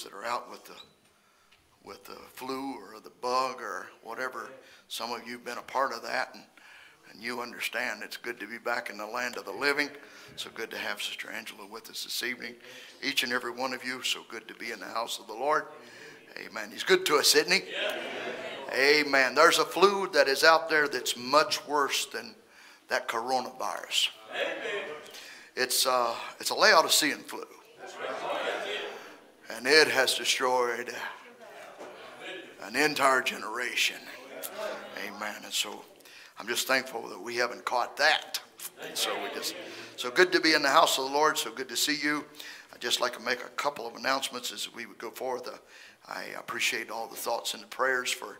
Those that are out with the with the flu or the bug or whatever. Some of you have been a part of that, and, and you understand it's good to be back in the land of the living. So good to have Sister Angela with us this evening. Each and every one of you, so good to be in the house of the Lord. Amen. He's good to us, isn't he? Amen. There's a flu that is out there that's much worse than that coronavirus. It's, uh, it's a Laodicean flu. And it has destroyed an entire generation. Amen. And so I'm just thankful that we haven't caught that. And so we just so good to be in the house of the Lord. So good to see you. I'd just like to make a couple of announcements as we would go forth. Uh, I appreciate all the thoughts and the prayers for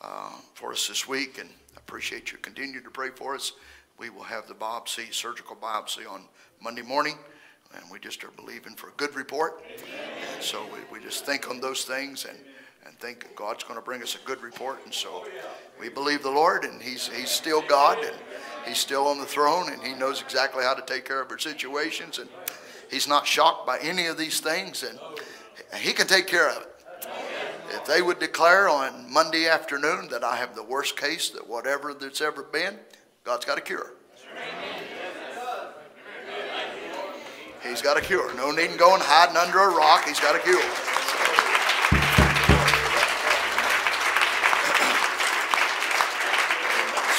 uh, for us this week, and I appreciate you continue to pray for us. We will have the biopsy, surgical biopsy, on Monday morning, and we just are believing for a good report. And so we, we just think on those things and and think God's going to bring us a good report. And so we believe the Lord, and He's He's still God, and He's still on the throne, and He knows exactly how to take care of our situations, and He's not shocked by any of these things, and He can take care of it. If they would declare on Monday afternoon that I have the worst case that whatever that's ever been, God's got a cure. He's got a cure. No need in going hiding under a rock. He's got a cure.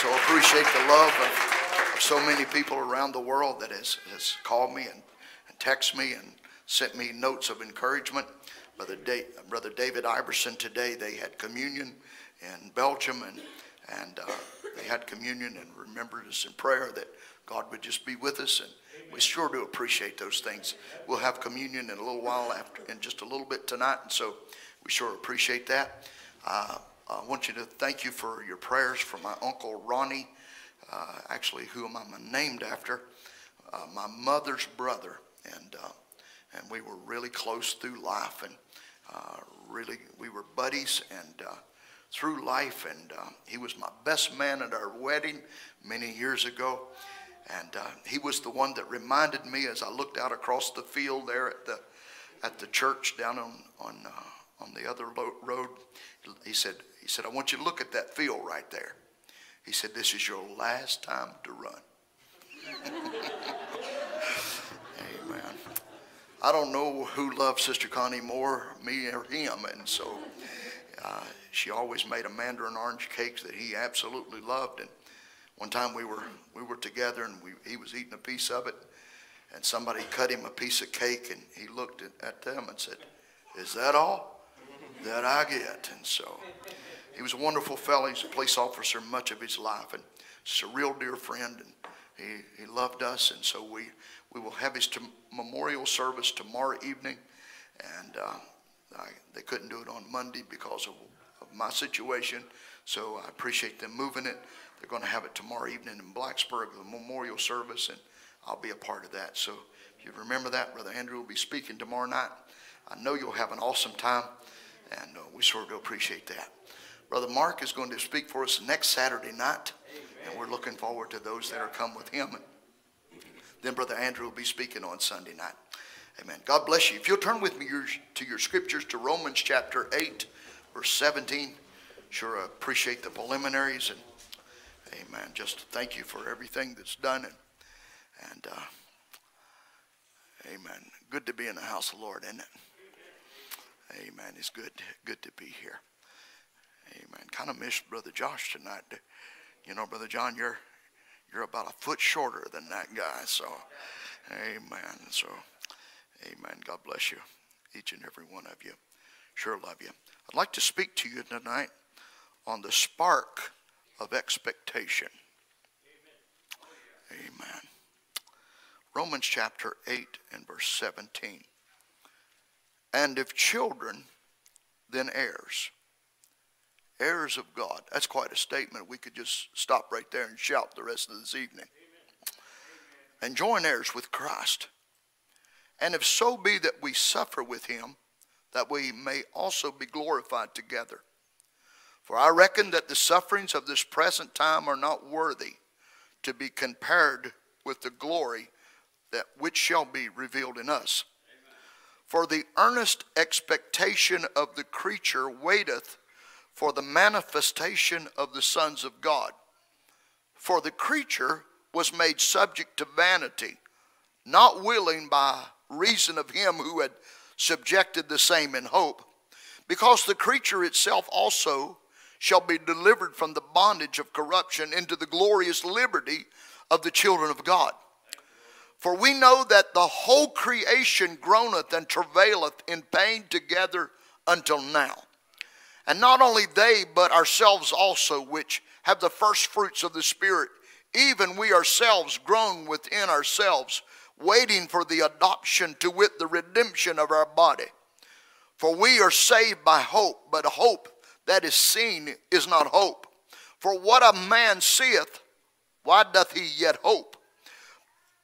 So appreciate the love of so many people around the world that has, has called me and, and texted me and sent me notes of encouragement. Brother, da- Brother David Iverson today, they had communion in Belgium and, and uh, they had communion and remembered us in prayer that God would just be with us. And we sure do appreciate those things. We'll have communion in a little while after, in just a little bit tonight. And so we sure appreciate that. Uh, I want you to thank you for your prayers for my uncle Ronnie, uh, actually, who am I named after, uh, my mother's brother, and uh, and we were really close through life, and uh, really we were buddies and uh, through life, and he was my best man at our wedding many years ago, and he was the one that reminded me as I looked out across the field there at the at the church down on on on the other road. He said, he said, I want you to look at that field right there. He said, This is your last time to run. Amen. I don't know who loved Sister Connie more, me or him. And so uh, she always made a mandarin orange cakes that he absolutely loved. And one time we were, we were together and we, he was eating a piece of it. And somebody cut him a piece of cake and he looked at, them and said, Is that all that I get? And so he was a wonderful fellow. He's a police officer much of his life, and just a real dear friend. And he, he loved us, and so we we will have his memorial service tomorrow evening, and uh, I, they couldn't do it on Monday because of, of my situation. So I appreciate them moving it. They're going to have it tomorrow evening in Blacksburg, the memorial service, and I'll be a part of that. So if you remember that, Brother Andrew will be speaking tomorrow night. I know you'll have an awesome time, and uh, we sure do appreciate that. Brother Mark is going to speak for us next Saturday night, and we're looking forward to those that are come with him. Then Brother Andrew will be speaking on Sunday night. Amen. God bless you. If you'll turn with me to your scriptures to Romans chapter 8, verse 17. Sure appreciate the preliminaries and amen. Just thank you for everything that's done and, and uh, amen. Good to be in the house of the Lord, isn't it? Amen. It's good, good to be here. Amen. Kind of missed Brother Josh tonight. You know, Brother John, you're you're about a foot shorter than that guy. So, amen. So, amen. God bless you, each and every one of you. Sure love you. I'd like to speak to you tonight on the spark of expectation. Amen. Romans chapter 8 and verse 17. And if children, then heirs heirs of God. That's quite a statement. We could just stop right there and shout the rest of this evening. And join heirs with Christ. And if so be that we suffer with him, that we may also be glorified together. For I reckon that the sufferings of this present time are not worthy to be compared with the glory that which shall be revealed in us. For the earnest expectation of the creature waiteth for the manifestation of the sons of God. For the creature was made subject to vanity, not willing by reason of him who had subjected the same in hope, because the creature itself also shall be delivered from the bondage of corruption into the glorious liberty of the children of God. For we know that the whole creation groaneth and travaileth in pain together until now. And not only they, but ourselves also, which have the first fruits of the Spirit, even we ourselves groan within ourselves, waiting for the adoption to wit the redemption of our body. For we are saved by hope, but hope that is seen is not hope. For what a man seeth, why doth he yet hope?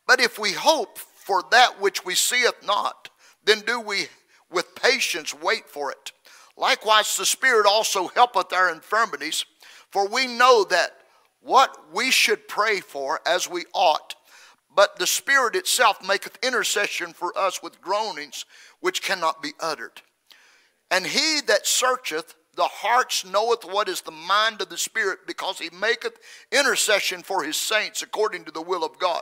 But if we hope for that which we seeth not, then do we with patience wait for it. Likewise, the Spirit also helpeth our infirmities, for we know that what we should pray for as we ought, but the Spirit itself maketh intercession for us with groanings which cannot be uttered. And he that searcheth the hearts knoweth what is the mind of the Spirit, because he maketh intercession for his saints according to the will of God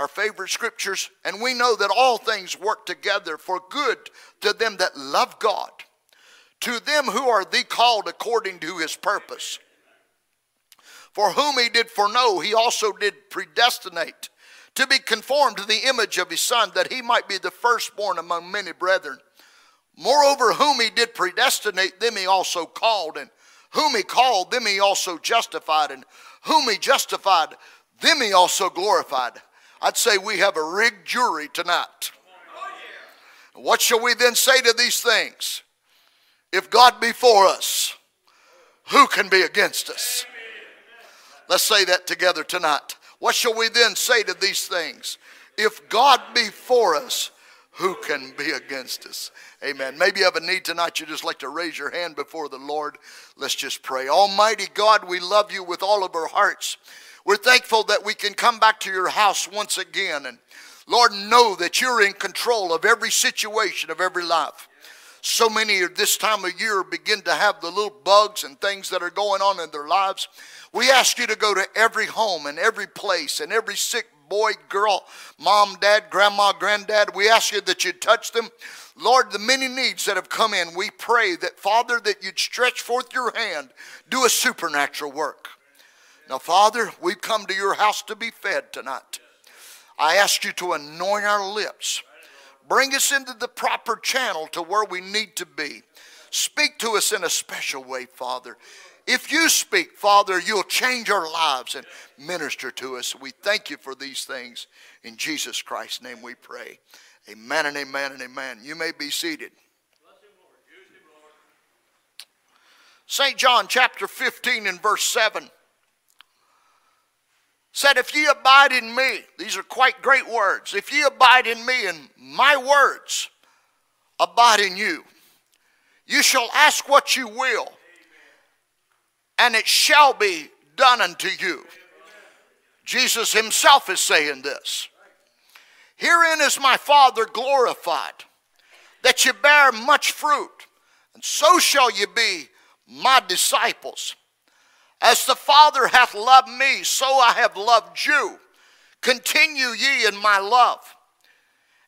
our favorite scriptures, and we know that all things work together for good to them that love God, to them who are the called according to his purpose. For whom he did foreknow, he also did predestinate to be conformed to the image of his Son, that he might be the firstborn among many brethren. Moreover, whom he did predestinate, them he also called, and whom he called, them he also justified, and whom he justified, them he also glorified. I'd say we have a rigged jury tonight. What shall we then say to these things? If God be for us, who can be against us? Let's say that together tonight. What shall we then say to these things? If God be for us, who can be against us? Amen. Maybe you have a need tonight. You just like to raise your hand before the Lord. Let's just pray. Almighty God, we love you with all of our hearts. We're thankful that we can come back to your house once again and Lord, know that you're in control of every situation of every life. So many at this time of year begin to have the little bugs and things that are going on in their lives. We ask you to go to every home and every place and every sick boy, girl, mom, dad, grandma, granddad. We ask you that you touch them. Lord, the many needs that have come in, we pray that, Father, that you'd stretch forth your hand, do a supernatural work. Now, Father, we've come to your house to be fed tonight. I ask you to anoint our lips. Bring us into the proper channel to where we need to be. Speak to us in a special way, Father. If you speak, Father, you'll change our lives and minister to us. We thank you for these things. In Jesus Christ's name we pray. Amen and amen and amen. You may be seated. St. John chapter 15 and verse 7 said, If ye abide in me, these are quite great words. If ye abide in me and my words abide in you, you shall ask what you will, and it shall be done unto you. Jesus himself is saying this. Herein is my Father glorified, that ye bear much fruit, and so shall ye be my disciples. As the Father hath loved me, so I have loved you. Continue ye in my love.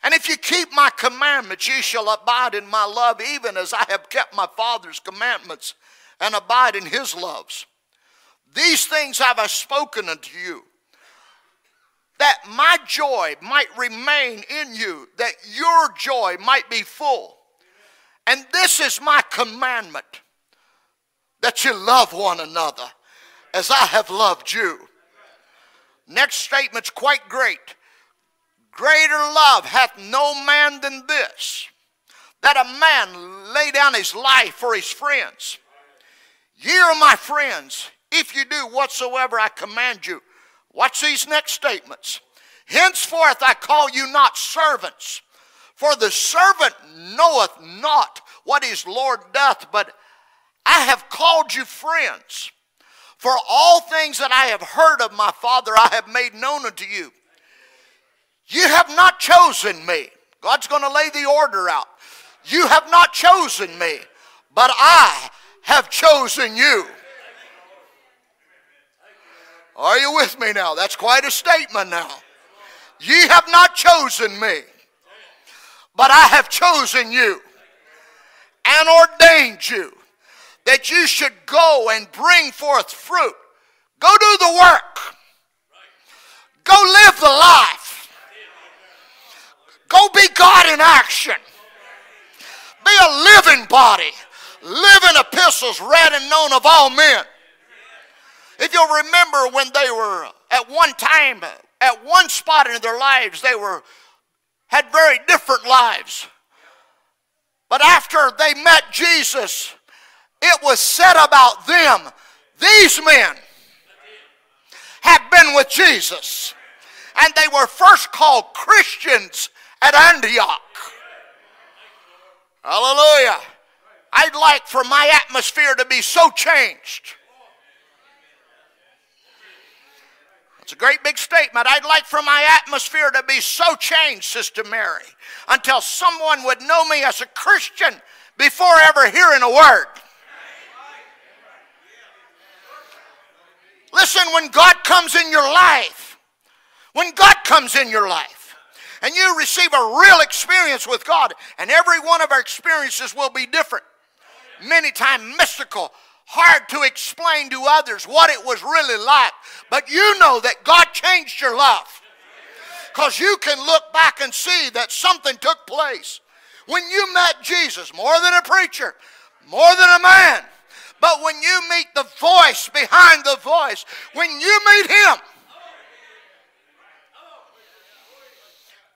And if you keep my commandments, ye shall abide in my love, even as I have kept my Father's commandments and abide in his loves. These things have I spoken unto you, that my joy might remain in you, that your joy might be full. And this is my commandment, that you love one another as I have loved you. Next statement's quite great. Greater love hath no man than this, that a man lay down his life for his friends. Ye are my friends, if you do whatsoever I command you. Watch these next statements. Henceforth I call you not servants, for the servant knoweth not what his Lord doth, but I have called you friends. For all things that I have heard of my Father, I have made known unto you. You have not chosen me. God's going to lay the order out. You have not chosen me, but I have chosen you. Are you with me now? That's quite a statement now. Ye have not chosen me, but I have chosen you and ordained you that you should go and bring forth fruit. Go do the work. Go live the life. Go be God in action. Be a living body. Living epistles read and known of all men. If you'll remember when they were at one time, at one spot in their lives, they were had very different lives. But after they met Jesus, it was said about them, these men have been with Jesus. And they were first called Christians at Antioch. Hallelujah. I'd like for my atmosphere to be so changed It's a great big statement. I'd like for my atmosphere to be so changed, Sister Mary, until someone would know me as a Christian before ever hearing a word. Listen, when God comes in your life, when God comes in your life, and you receive a real experience with God, and every one of our experiences will be different, many times mystical, hard to explain to others what it was really like. But you know that God changed your life. Because you can look back and see that something took place. When you met Jesus, more than a preacher, more than a man, but when you meet the voice behind the voice, when you meet Him,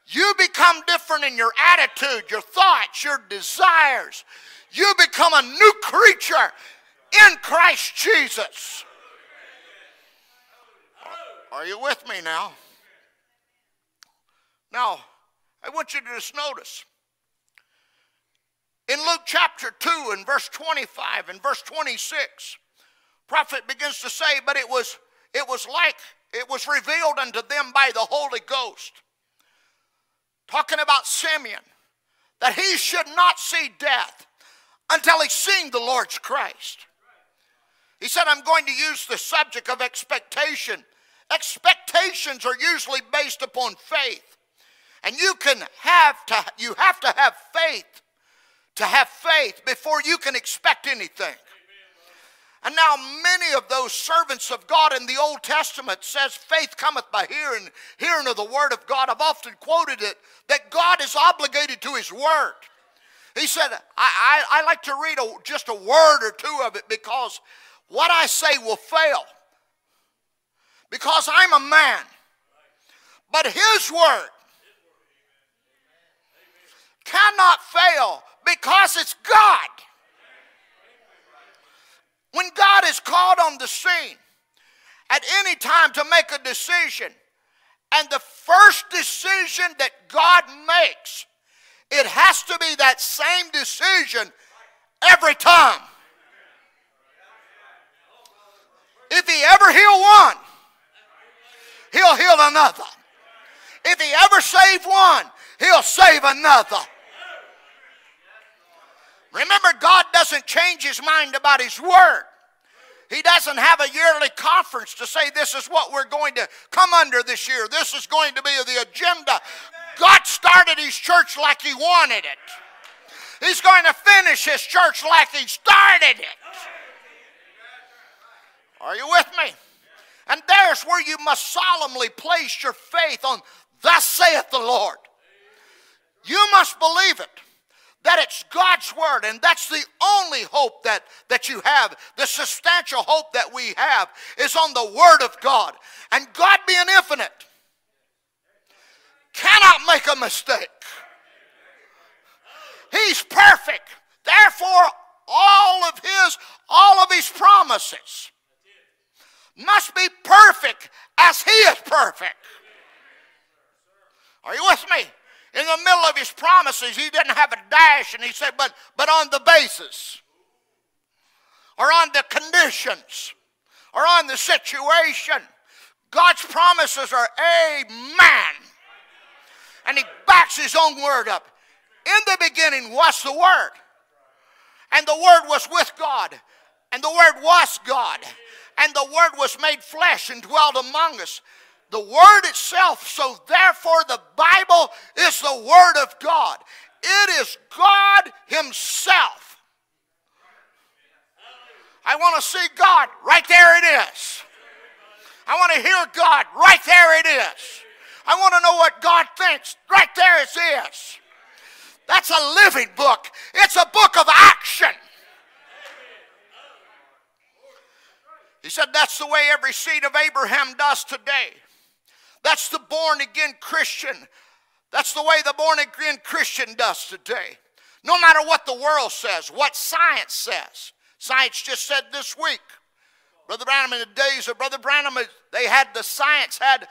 you become different in your attitude, your thoughts, your desires. You become a new creature in Christ Jesus. Are you with me now? Now, I want you to just notice. In Luke chapter 2 and verse 25 and verse 26, prophet begins to say, but it was it was like it was revealed unto them by the Holy Ghost. Talking about Simeon, that he should not see death until he seen the Lord's Christ. He said, I'm going to use the subject of expectation. Expectations are usually based upon faith. And you can have to you have to have faith to have faith before you can expect anything. And now many of those servants of God in the Old Testament says faith cometh by hearing, hearing of the word of God. I've often quoted it that God is obligated to his word. He said, I, I, I like to read a, just a word or two of it because what I say will fail because I'm a man. But His word cannot fail because it's God. When God is called on the scene at any time to make a decision, and the first decision that God makes, it has to be that same decision every time. If he ever heal one, he'll heal another. If he ever save one, he'll save another. Remember, God doesn't change his mind about his word. He doesn't have a yearly conference to say this is what we're going to come under this year. This is going to be the agenda. God started his church like he wanted it. He's going to finish his church like he started it. Are you with me? And there's where you must solemnly place your faith on, Thus saith the Lord. You must believe it. That it's God's word, and that's the only hope that, that you have. The substantial hope that we have is on the word of God. And God, being infinite, cannot make a mistake. He's perfect. Therefore, all of his, all of his promises must be perfect as he is perfect. Are you with me? In the middle of his promises, he didn't have a dash, and he said, but, but on the basis, or on the conditions, or on the situation. God's promises are amen. And he backs his own word up. In the beginning was the Word, and the Word was with God, and the Word was God, and the Word was made flesh and dwelt among us. The Word itself, so therefore the Bible is the Word of God. It is God Himself. I want to see God. Right there it is. I want to hear God. Right there it is. I want to know what God thinks. Right there it is. That's a living book. It's a book of action. He said that's the way every seed of Abraham does today. That's the born again Christian. That's the way the born again Christian does today. No matter what the world says, what science says. Science just said this week. Brother Branham, in the days of Brother Branham, they had the science had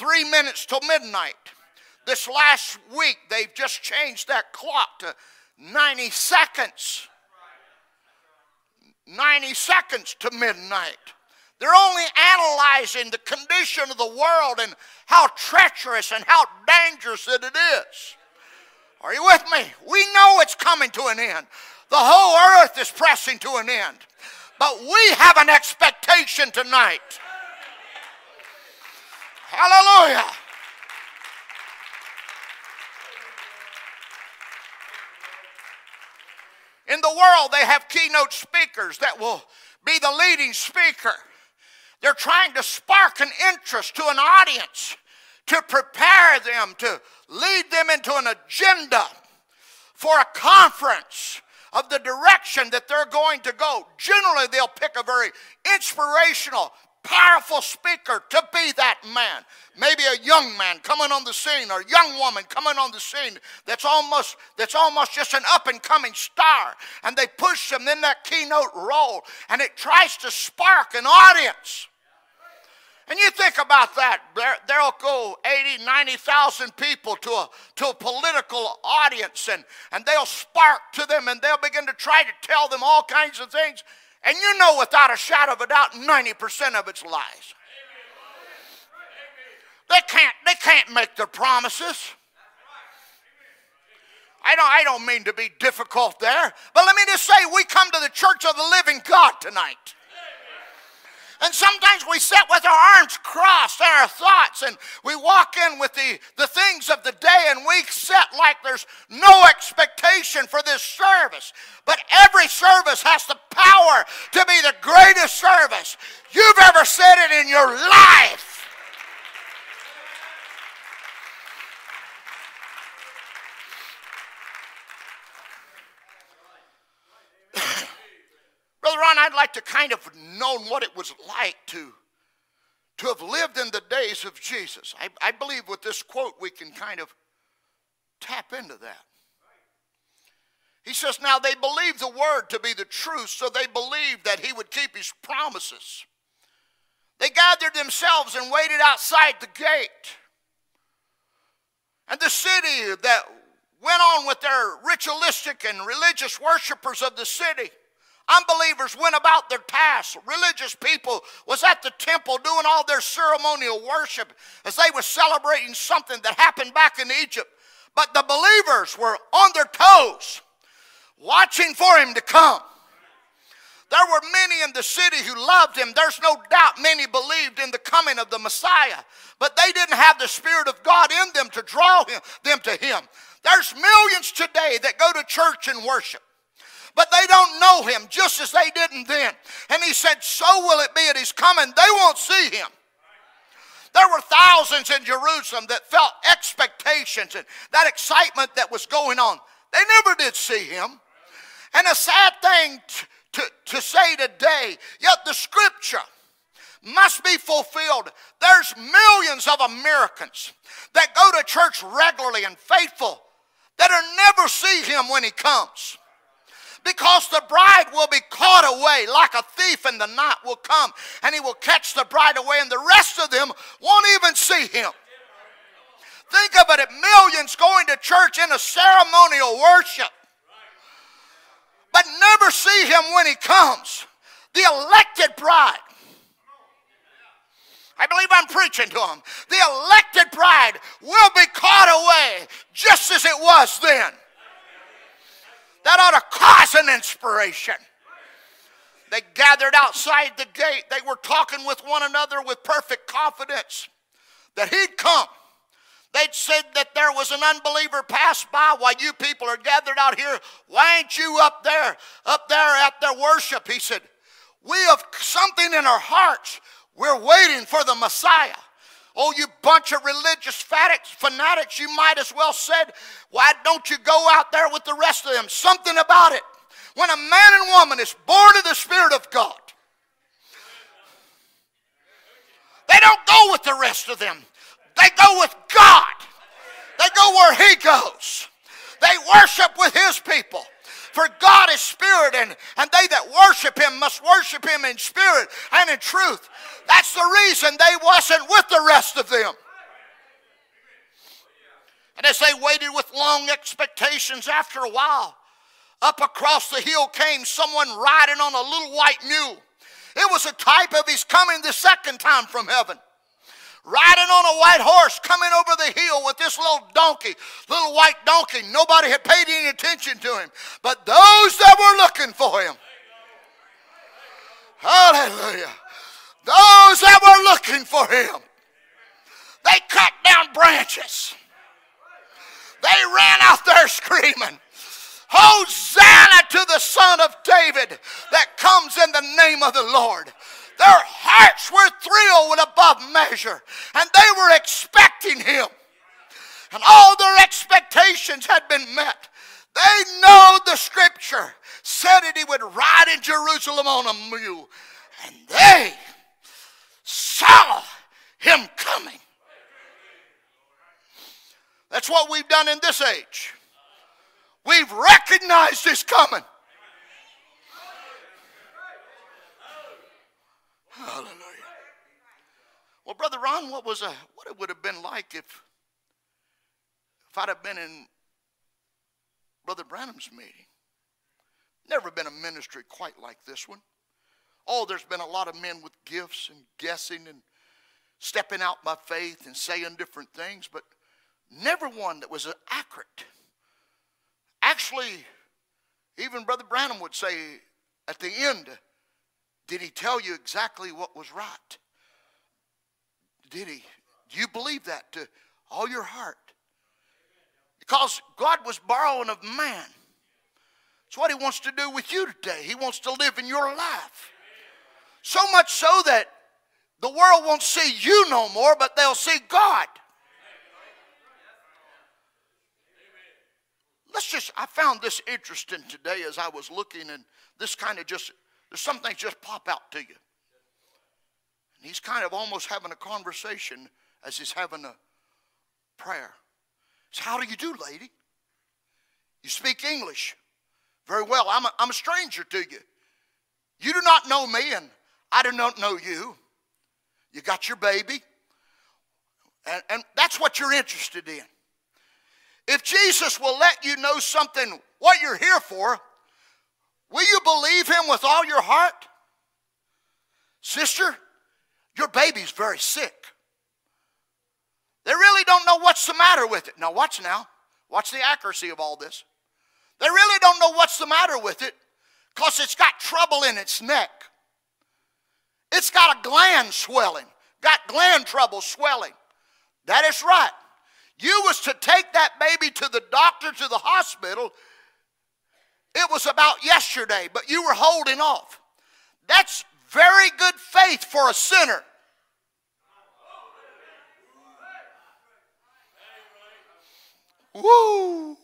three minutes till midnight. This last week, they've just changed that clock to 90 seconds. 90 seconds to midnight. They're only analyzing the condition of the world and how treacherous and how dangerous it is. Are you with me? We know it's coming to an end. The whole earth is pressing to an end. But we have an expectation tonight. Hallelujah. In the world, they have keynote speakers that will be the leading speaker. They're trying to spark an interest to an audience to prepare them, to lead them into an agenda for a conference of the direction that they're going to go. Generally, they'll pick a very inspirational, powerful speaker to be that man. Maybe a young man coming on the scene or a young woman coming on the scene that's almost that's almost just an up and coming star and they push them in that keynote role and it tries to spark an audience. And you think about that, there, there'll go 80, 90,000 people to a, to a political audience and, and they'll spark to them and they'll begin to try to tell them all kinds of things. And you know without a shadow of a doubt, 90% of it's lies. They can't, they can't make their promises. I don't, I don't mean to be difficult there, but let me just say we come to the church of the living God tonight. And sometimes we sit with our arms crossed and our thoughts, and we walk in with the, the things of the day, and we sit like there's no expectation for this service. But every service has the power to be the greatest service you've ever said it in your life. Brother Ron, I'd like to kind of know what it was like to, to have lived in the days of Jesus. I, I believe with this quote we can kind of tap into that. He says, Now they believed the word to be the truth, so they believed that he would keep his promises. They gathered themselves and waited outside the gate. And the city that went on with their ritualistic and religious worshipers of the city Unbelievers went about their tasks. Religious people was at the temple doing all their ceremonial worship as they were celebrating something that happened back in Egypt. But the believers were on their toes, watching for him to come. There were many in the city who loved him. There's no doubt many believed in the coming of the Messiah, but they didn't have the Spirit of God in them to draw him, them to him. There's millions today that go to church and worship but they don't know him just as they didn't then. And he said, So will it be at his coming. They won't see him. There were thousands in Jerusalem that felt expectations and that excitement that was going on. They never did see him. And a sad thing to, to, to say today, yet the scripture must be fulfilled. There's millions of Americans that go to church regularly and faithful that will never see him when he comes because the bride will be caught away like a thief in the night will come and he will catch the bride away and the rest of them won't even see him. Think of it, millions going to church in a ceremonial worship, but never see him when he comes. The elected bride. I believe I'm preaching to them. The elected bride will be caught away just as it was then. That ought to cause an inspiration. They gathered outside the gate. They were talking with one another with perfect confidence that he'd come. They'd said that there was an unbeliever passed by while you people are gathered out here. Why ain't you up there, up there at their worship? He said, We have something in our hearts. We're waiting for the Messiah. Oh, you bunch of religious fanatics, you might as well said, why don't you go out there with the rest of them? Something about it. When a man and woman is born of the Spirit of God, they don't go with the rest of them. They go with God. They go where He goes. They worship with His people. For God is spirit, and, and they that worship him must worship him in spirit and in truth. That's the reason they wasn't with the rest of them. And as they waited with long expectations after a while, up across the hill came someone riding on a little white mule. It was a type of his coming the second time from heaven riding on a white horse coming over the hill with this little donkey, little white donkey. Nobody had paid any attention to him, but those that were looking for him. Hallelujah. Those that were looking for him. They cut down branches. They ran out there screaming, Hosanna to the Son of David that comes in the name of the Lord. Their hearts were thrilled with above measure, and they were expecting him. And all their expectations had been met. They know the scripture said that he would ride in Jerusalem on a mule, and they saw him coming. That's what we've done in this age. We've recognized his coming. Hallelujah. Well, Brother Ron, what was a, what it would have been like if if I'd have been in Brother Branham's meeting. Never been a ministry quite like this one. Oh, there's been a lot of men with gifts and guessing and stepping out by faith and saying different things, but never one that was accurate. Actually, even Brother Branham would say at the end, did he tell you exactly what was right? Did he? Do you believe that to all your heart? Because God was borrowing of man. It's what he wants to do with you today. He wants to live in your life. So much so that the world won't see you no more, but they'll see God. Let's just, I found this interesting today as I was looking, and this kind of just there's some things just pop out to you. And he's kind of almost having a conversation as he's having a prayer. So, how do you do, lady? You speak English. Very well. I'm a, I'm a stranger to you. You do not know me, and I do not know you. You got your baby. And, and that's what you're interested in. If Jesus will let you know something, what you're here for, Will you believe him with all your heart? Sister, your baby's very sick. They really don't know what's the matter with it. Now, watch now. Watch the accuracy of all this. They really don't know what's the matter with it because it's got trouble in its neck. It's got a gland swelling, got gland trouble swelling. That is right. You was to take that baby to the doctor, to the hospital, it was about yesterday, but you were holding off. That's very good faith for a sinner. Woo!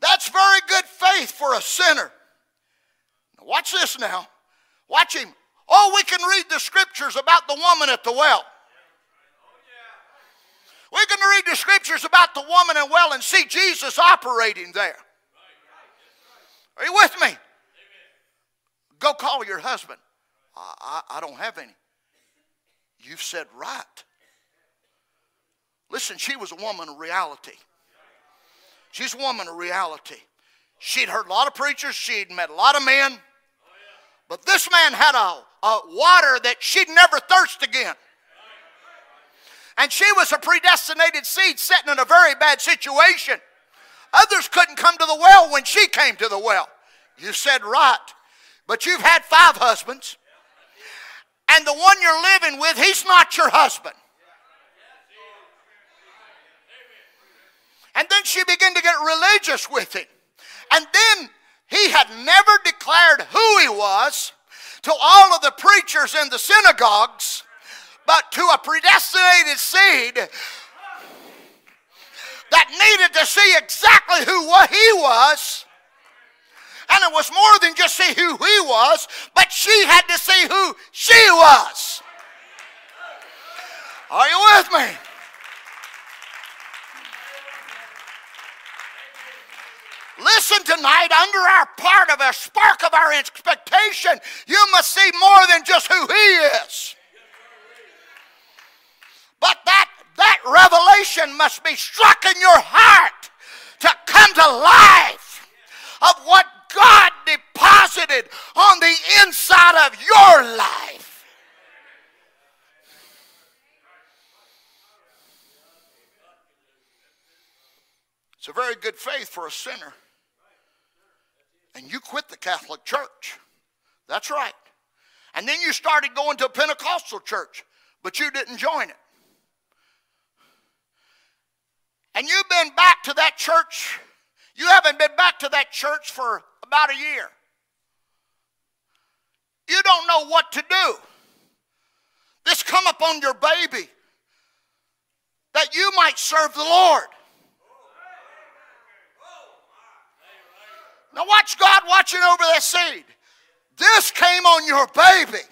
That's very good faith for a sinner. Now watch this now. Watch him. Oh, we can read the scriptures about the woman at the well. We can read the scriptures about the woman the well and see Jesus operating there. Are you with me? Amen. Go call your husband. I, I, I don't have any. You've said right. Listen, she was a woman of reality. She's a woman of reality. She'd heard a lot of preachers, she'd met a lot of men, but this man had a, a water that she'd never thirst again. And she was a predestinated seed sitting in a very bad situation. Others couldn't come to the well when she came to the well. You said right. But you've had five husbands. And the one you're living with, he's not your husband. And then she began to get religious with him. And then he had never declared who he was to all of the preachers in the synagogues, but to a predestinated seed that needed to see exactly who he was. And it was more than just see who he was, but she had to see who she was. Are you with me? Listen tonight, under our part of a spark of our expectation, you must see more than just who He is. But that, that revelation must be struck in your heart to come to life of what God deposited on the inside of your life. It's a very good faith for a sinner and you quit the Catholic Church. That's right. And then you started going to a Pentecostal church, but you didn't join it. And you've been back to that church, you haven't been back to that church for about a year. You don't know what to do. This come upon your baby that you might serve the Lord. Now watch God watching over that seed. This came on your baby.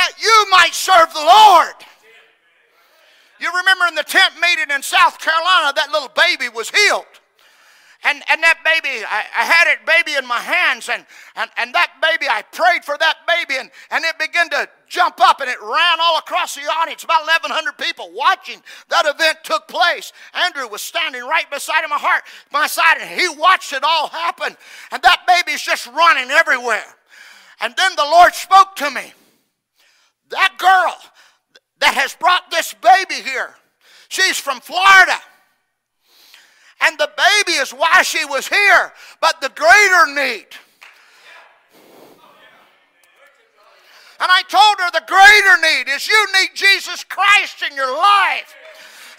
That you might serve the Lord. You remember in the tent meeting in South Carolina, that little baby was healed. And, and that baby, I, I, had it baby in my hands, and, and, and that baby, I prayed for that baby, and, and it began to jump up, and it ran all across the audience. About 1,100 people watching that event took place. Andrew was standing right beside my heart, my side, and he watched it all happen. And that baby's just running everywhere. And then the Lord spoke to me. That girl that has brought this baby here, she's from Florida. And the baby is why she was here. But the greater need. And I told her the greater need is you need Jesus Christ in your life.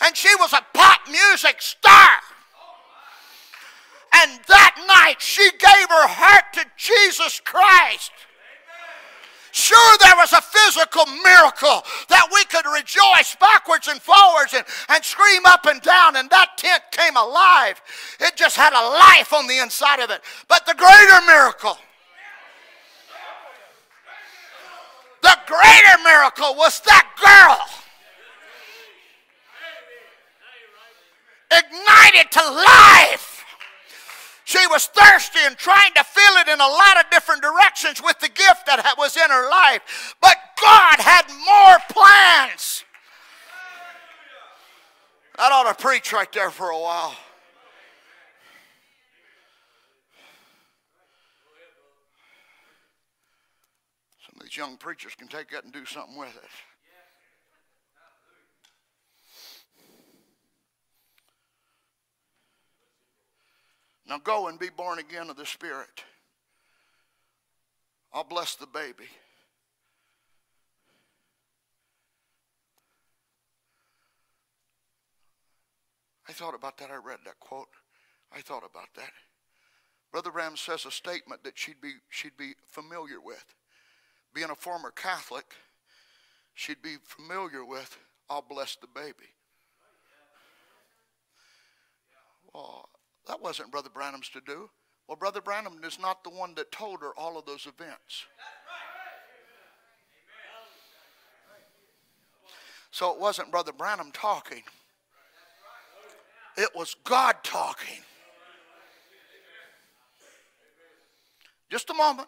And she was a pop music star. And that night she gave her heart to Jesus Christ. Sure, there was a physical miracle that we could rejoice backwards and forwards and, and scream up and down, and that tent came alive. It just had a life on the inside of it. But the greater miracle, the greater miracle was that girl ignited to life was thirsty and trying to fill it in a lot of different directions with the gift that was in her life. But God had more plans. That ought to preach right there for a while. Some of these young preachers can take that and do something with it. Now go and be born again of the Spirit. I'll bless the baby. I thought about that. I read that quote. I thought about that. Brother Ram says a statement that she'd be, she'd be familiar with. Being a former Catholic, she'd be familiar with, I'll bless the baby. Well, that wasn't Brother Branham's to do. Well, Brother Branham is not the one that told her all of those events. So it wasn't Brother Branham talking, it was God talking. Just a moment.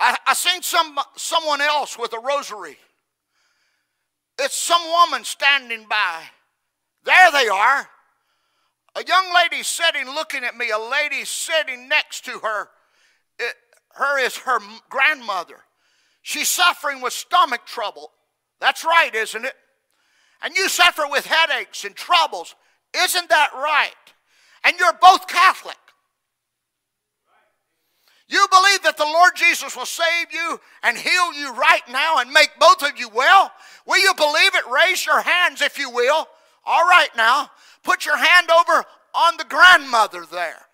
I, I seen some, someone else with a rosary. It's some woman standing by. There they are. A young lady sitting looking at me, a lady sitting next to her. It, her is her grandmother. She's suffering with stomach trouble. That's right, isn't it? And you suffer with headaches and troubles. Isn't that right? And you're both Catholic. You believe that the Lord Jesus will save you and heal you right now and make both of you well? Will you believe it? Raise your hands if you will. All right, now, put your hand over on the grandmother there.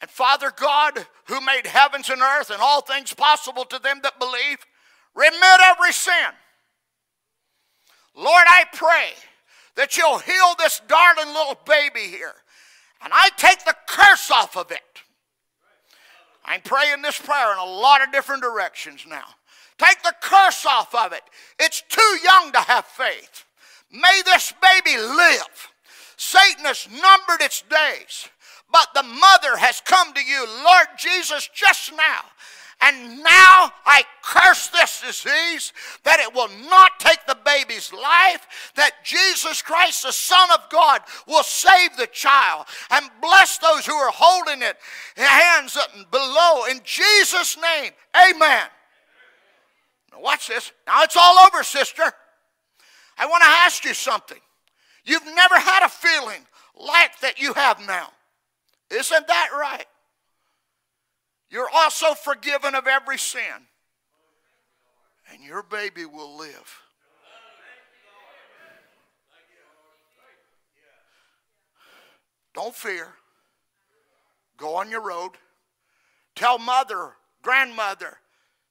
And Father God, who made heavens and earth and all things possible to them that believe, remit every sin. Lord, I pray that you'll heal this darling little baby here. And I take the curse off of it. I'm praying this prayer in a lot of different directions now. Take the curse off of it. It's too young to have faith. May this baby live. Satan has numbered its days, but the mother has come to you, Lord Jesus, just now. And now I curse this disease that it will not take the baby's life, that Jesus Christ, the Son of God, will save the child and bless those who are holding it hands below. In Jesus' name, amen. Now, watch this. Now it's all over, sister. I want to ask you something. You've never had a feeling like that you have now. Isn't that right? You're also forgiven of every sin. And your baby will live. Don't fear. Go on your road. Tell mother, grandmother,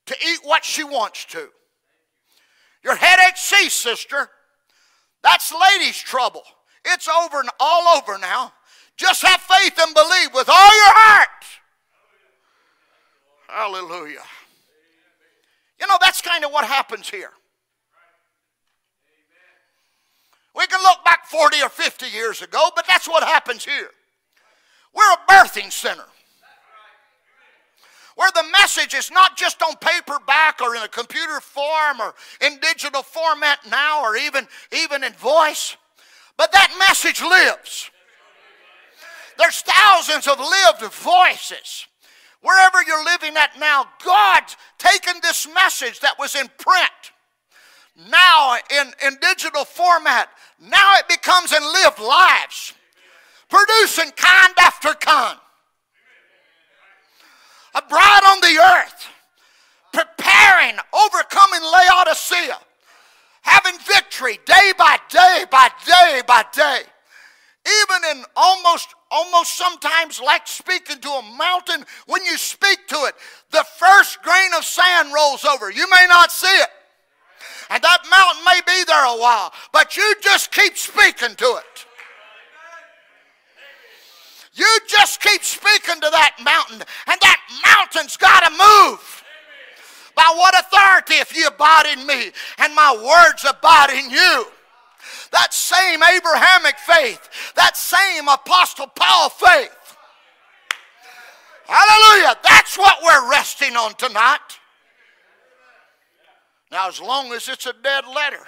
to eat what she wants to. Your headache cease, sister. That's ladies' trouble. It's over and all over now. Just have faith and believe with all your heart. Hallelujah. You know, that's kind of what happens here. We can look back 40 or 50 years ago, but that's what happens here. We're a birthing center where the message is not just on paperback or in a computer form or in digital format now or even, even in voice, but that message lives. There's thousands of lived voices. Wherever you're living at now, God's taken this message that was in print, now in, in digital format, now it becomes in lived lives, producing kind after kind a bride on the earth, preparing, overcoming Laodicea, having victory day by day by day by day. Even in almost, almost sometimes like speaking to a mountain, when you speak to it, the first grain of sand rolls over. You may not see it. And that mountain may be there a while, but you just keep speaking to it. You just keep speaking to that mountain, and that mountain's got to move. By what authority if you abide in me and my words abide in you? That same Abrahamic faith, that same Apostle Paul faith. Hallelujah. That's what we're resting on tonight. Now, as long as it's a dead letter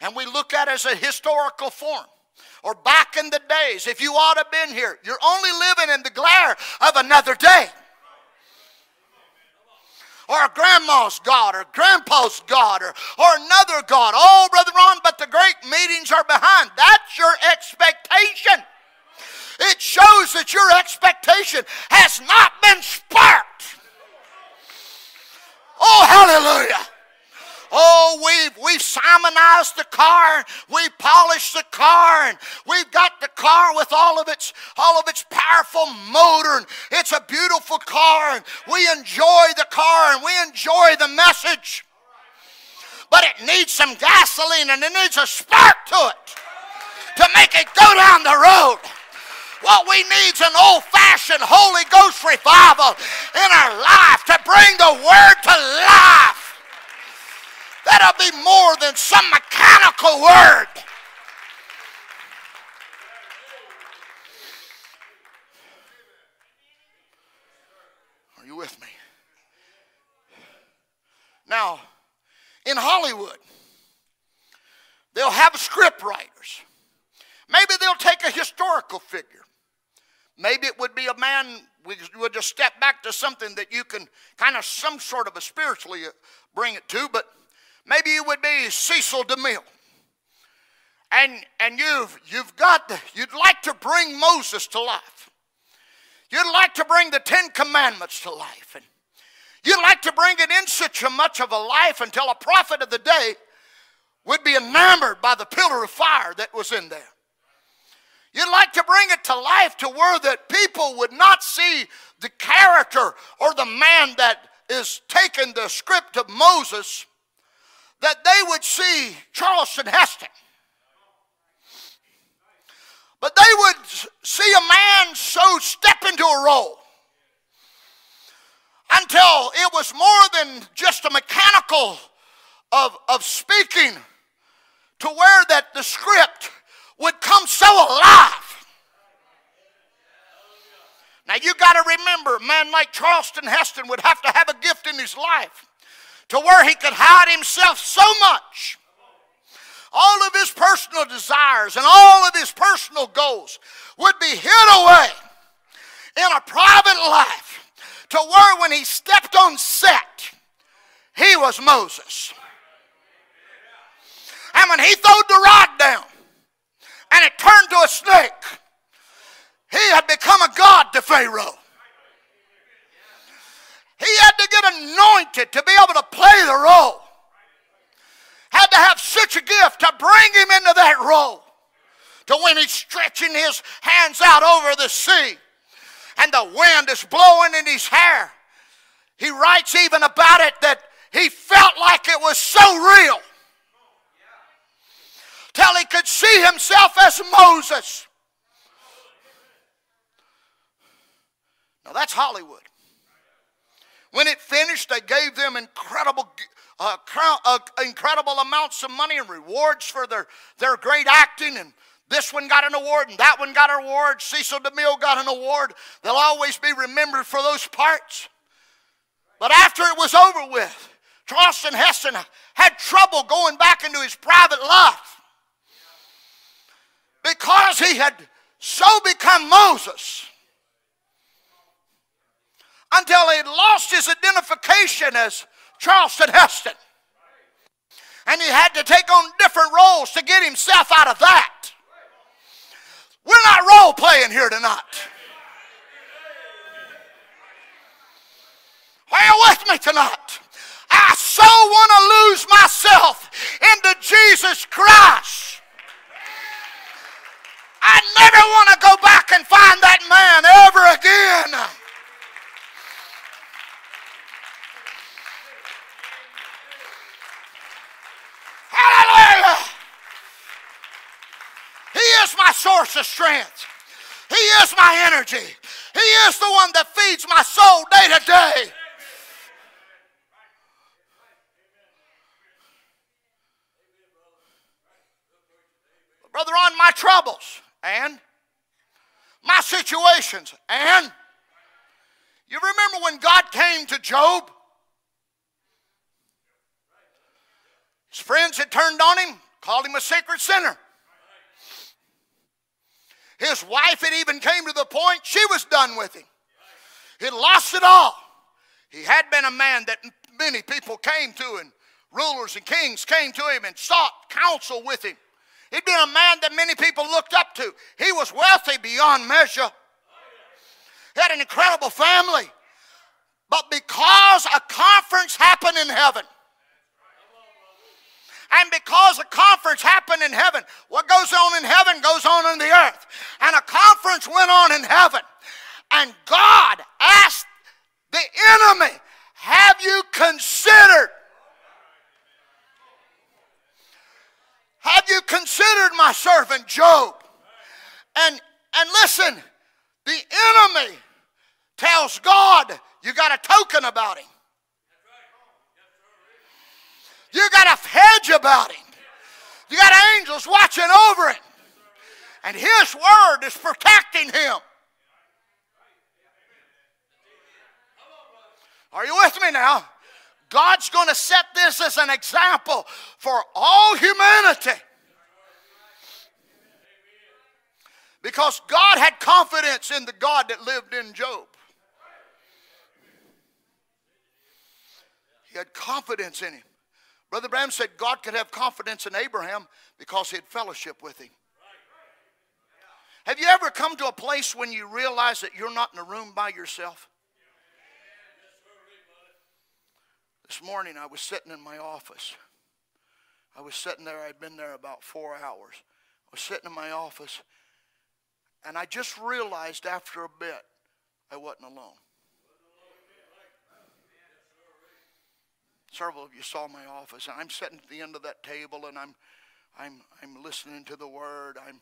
and we look at it as a historical form, or back in the days, if you ought to have been here, you're only living in the glare of another day. Or grandma's God, or grandpa's God, or, or another God. Oh, Brother Ron, but the great meetings are behind. That's your expectation. It shows that your expectation has not been sparked. Oh, hallelujah. Oh, we've, we've Simonized the car, we've polished the car, and we've got the car with all of its all of its powerful motor, and it's a beautiful car, and we enjoy the car and we enjoy the message. But it needs some gasoline and it needs a spark to it to make it go down the road. What we need is an old fashioned Holy Ghost revival in our life to bring the Word to life. That'll be more than some mechanical word. Are you with me? Now, in Hollywood, they'll have script writers. Maybe they'll take a historical figure. Maybe it would be a man we will just step back to something that you can kind of some sort of a spiritually uh, bring it to, but maybe you would be Cecil DeMille. And, and you've, you've got, the, you'd like to bring Moses to life. You'd like to bring the Ten Commandments to life. And you'd like to bring it in such a much of a life until a prophet of the day would be enamored by the pillar of fire that was in there. You'd like to bring it to life to where that people would not see the character or the man that is taking the script of Moses, that they would see Charleston Heston. But they would see a man so step into a role until it was more than just a mechanical of, of speaking to where that the script would come so alive. Now you got to remember, a man like Charleston Heston would have to have a gift in his life to where he could hide himself so much. All of his personal desires and all of his personal goals would be hid away in a private life to where when he stepped on set, he was Moses. And when he threw the rod down, and it turned to a snake. He had become a god to Pharaoh. He had to get anointed to be able to play the role. Had to have such a gift to bring him into that role. To when he's stretching his hands out over the sea and the wind is blowing in his hair. He writes even about it that he felt like it was so real till he could see himself as Moses. Now that's Hollywood. When it finished, they gave them incredible, uh, uh, incredible amounts of money and rewards for their, their great acting. And this one got an award, and that one got an award. Cecil DeMille got an award. They'll always be remembered for those parts. But after it was over with, Charlton Heston had trouble going back into his private life because he had so become Moses until he lost his identification as Charleston Heston. And he had to take on different roles to get himself out of that. We're not role playing here tonight. Are you with me tonight? I so want to lose myself into Jesus Christ I never want to go back and find that man ever again. Hallelujah. He is my source of strength. He is my energy. He is the one that feeds my soul day to day. Brother, on my troubles, and my situations. And you remember when God came to Job? His friends had turned on him, called him a sacred sinner. His wife had even came to the point she was done with him. He'd lost it all. He had been a man that many people came to, and rulers and kings came to him and sought counsel with him. He'd been a man that many people looked up to. He was wealthy beyond measure. He had an incredible family. But because a conference happened in heaven, and because a conference happened in heaven, what goes on in heaven goes on in the earth. And a conference went on in heaven. And God asked the enemy, Have you considered Have you considered my servant Job? And, and listen, the enemy tells God, you got a token about him. You got a hedge about him. You got angels watching over him. And his word is protecting him. Are you with me now? God's going to set this as an example for all humanity. Because God had confidence in the God that lived in Job. He had confidence in him. Brother Branham said God could have confidence in Abraham because he had fellowship with him. Have you ever come to a place when you realize that you're not in a room by yourself? This morning I was sitting in my office. I was sitting there, I'd been there about four hours. I was sitting in my office, and I just realized after a bit I wasn't alone. Several of you saw my office, and I'm sitting at the end of that table, and I'm, I'm, I'm listening to the word. I'm,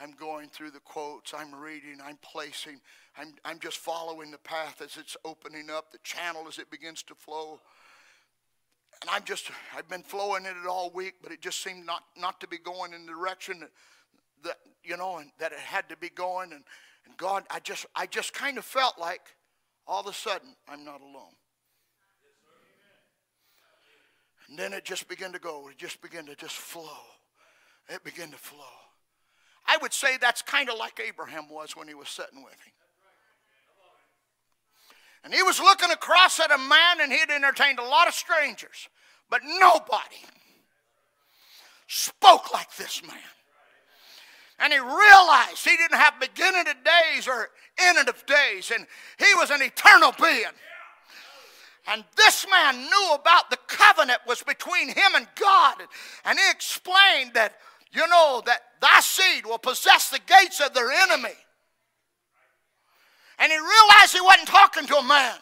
I'm going through the quotes, I'm reading, I'm placing, I'm, I'm just following the path as it's opening up, the channel as it begins to flow. And I'm just, I've been flowing in it all week, but it just seemed not, not to be going in the direction that, you know, and that it had to be going. And, and God, I just, I just kind of felt like all of a sudden I'm not alone. And then it just began to go. It just began to just flow. It began to flow. I would say that's kind of like Abraham was when he was sitting with him. And he was looking across at a man and he had entertained a lot of strangers, but nobody spoke like this man. And he realized he didn't have beginning of days or ending of days, and he was an eternal being. And this man knew about the covenant was between him and God. And he explained that you know that thy seed will possess the gates of their enemy. And he realized he wasn't talking to a man.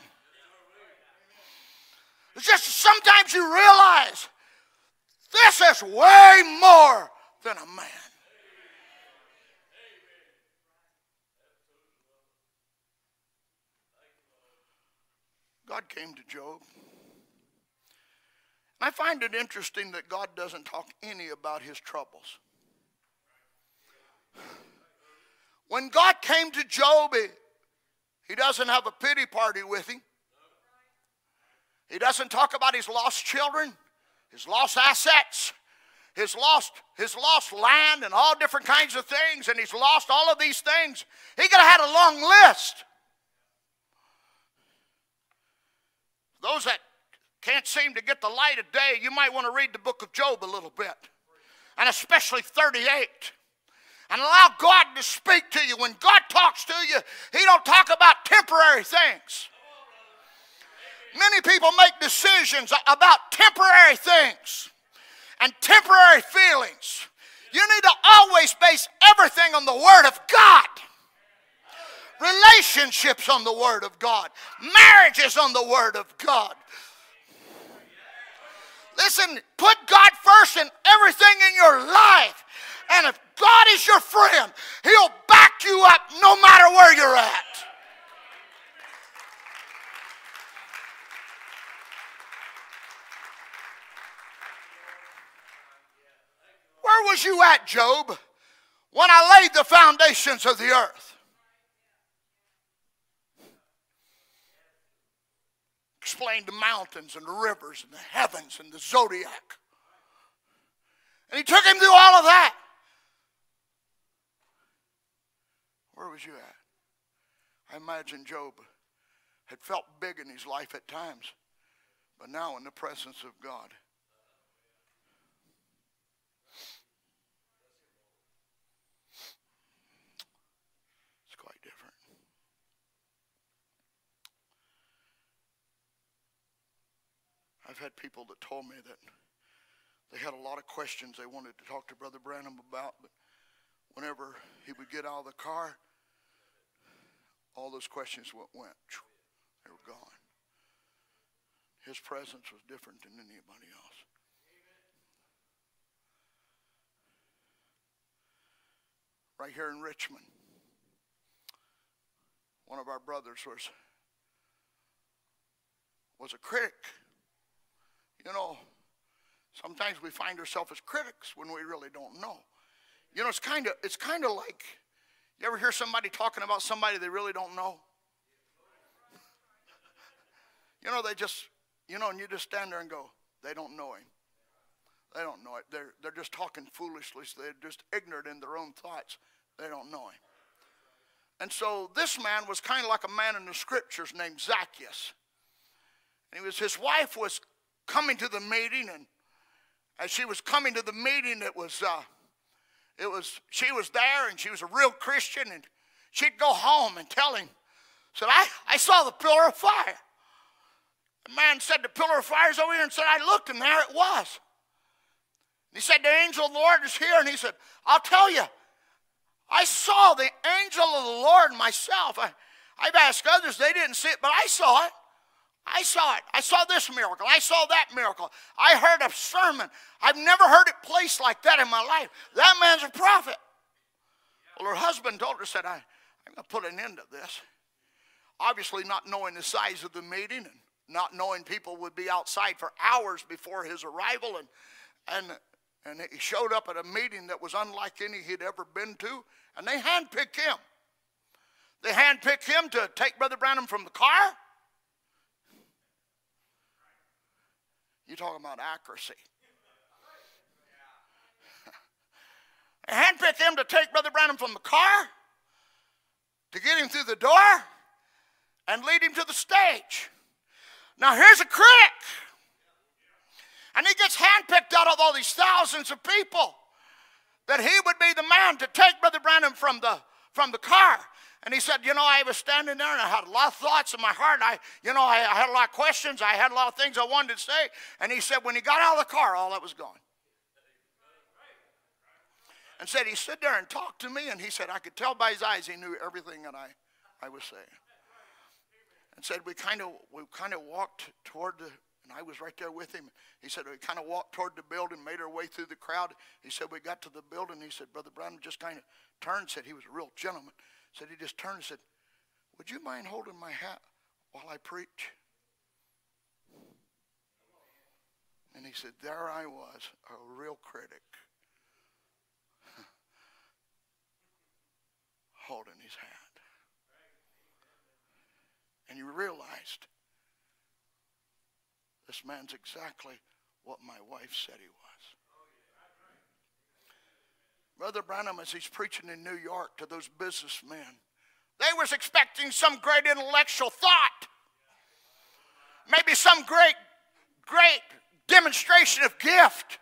It's just sometimes you realize this is way more than a man. God came to Job. I find it interesting that God doesn't talk any about his troubles. When God came to Job, he, doesn't have a pity party with him. He doesn't talk about his lost children, his lost assets, his lost, his lost land, and all different kinds of things, and he's lost all of these things. He could have had a long list. Those that can't seem to get the light of day, you might want to read the book of Job a little bit, and especially 38. And allow God to speak to you. When God talks to you, He don't talk about temporary things. Many people make decisions about temporary things and temporary feelings. You need to always base everything on the Word of God. Relationships on the Word of God. Marriages on the Word of God. Listen, put God first in everything in your life. And if God is your friend, He'll back you up no matter where you're at. Where was you at, Job, when I laid the foundations of the earth? Explained the mountains and the rivers and the heavens and the zodiac. And he took him through all of that. Where was you at? I imagine Job had felt big in his life at times, but now in the presence of God. I've had people that told me that they had a lot of questions they wanted to talk to Brother Branham about, but whenever he would get out of the car, all those questions went, went they were gone. His presence was different than anybody else. Right here in Richmond, one of our brothers was was a critic you know, sometimes we find ourselves as critics when we really don't know. You know, it's kind of it's kind of like you ever hear somebody talking about somebody they really don't know? you know, they just you know, and you just stand there and go, they don't know him. They don't know it. They're they're just talking foolishly. They're just ignorant in their own thoughts. They don't know him. And so this man was kind of like a man in the scriptures named Zacchaeus. And he was his wife was coming to the meeting, and as she was coming to the meeting, it was, uh, it was, she was there, and she was a real Christian, and she'd go home and tell him, said, I, I saw the pillar of fire. The man said, the pillar of fire's over here, and said, I looked, and there it was. He said, The angel of the Lord is here. And he said, I'll tell you, I saw the angel of the Lord myself. I, I've asked others, they didn't see it, but I saw it. I saw it. I saw this miracle. I saw that miracle. I heard a sermon. I've never heard it placed like that in my life. That man's a prophet. Well, her husband told her, said, I, I'm going to put an end to this. Obviously, not knowing the size of the meeting and not knowing people would be outside for hours before his arrival. And, and and he showed up at a meeting that was unlike any he'd ever been to, and they handpicked him. They handpicked him to take Brother Branham from the car. You talking about accuracy. handpicked him to take Brother Branham from the car, to get him through the door, and lead him to the stage. Now here's a critic. And he gets handpicked out of all these thousands of people that he would be the man to take Brother Branham from the, from the car. And he said, You know, I was standing there and I had a lot of thoughts in my heart. I, you know, I, I had a lot of questions. I had a lot of things I wanted to say. And he said, When he got out of the car, all that was gone. And said, He stood there and talked to me. And he said, I could tell by his eyes he knew everything that I, I was saying. And said, We kind of we kind of walked toward the and I was right there with him. He said, we kind of walked toward the building, made our way through the crowd. He said, we got to the building. He said, Brother Branham just kind of turned, said he was a real gentleman. Said he just turned and said, would you mind holding my hat while I preach? And he said, there I was, a real critic, holding his hat. And you realized this man's exactly what my wife said he was. Brother Branham, as he's preaching in New York to those businessmen, they was expecting some great intellectual thought. Maybe some great, great demonstration of gift.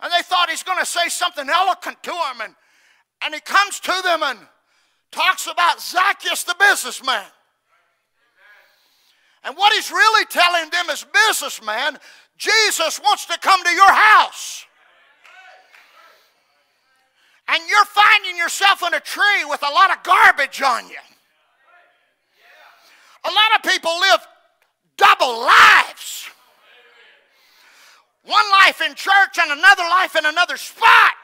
And they thought he's going to say something eloquent to them. And, and he comes to them and talks about Zacchaeus the businessman. And what he's really telling them is businessman, Jesus wants to come to your house. And you're finding yourself in a tree with a lot of garbage on you. A lot of people live double lives. One life in church and another life in another spot.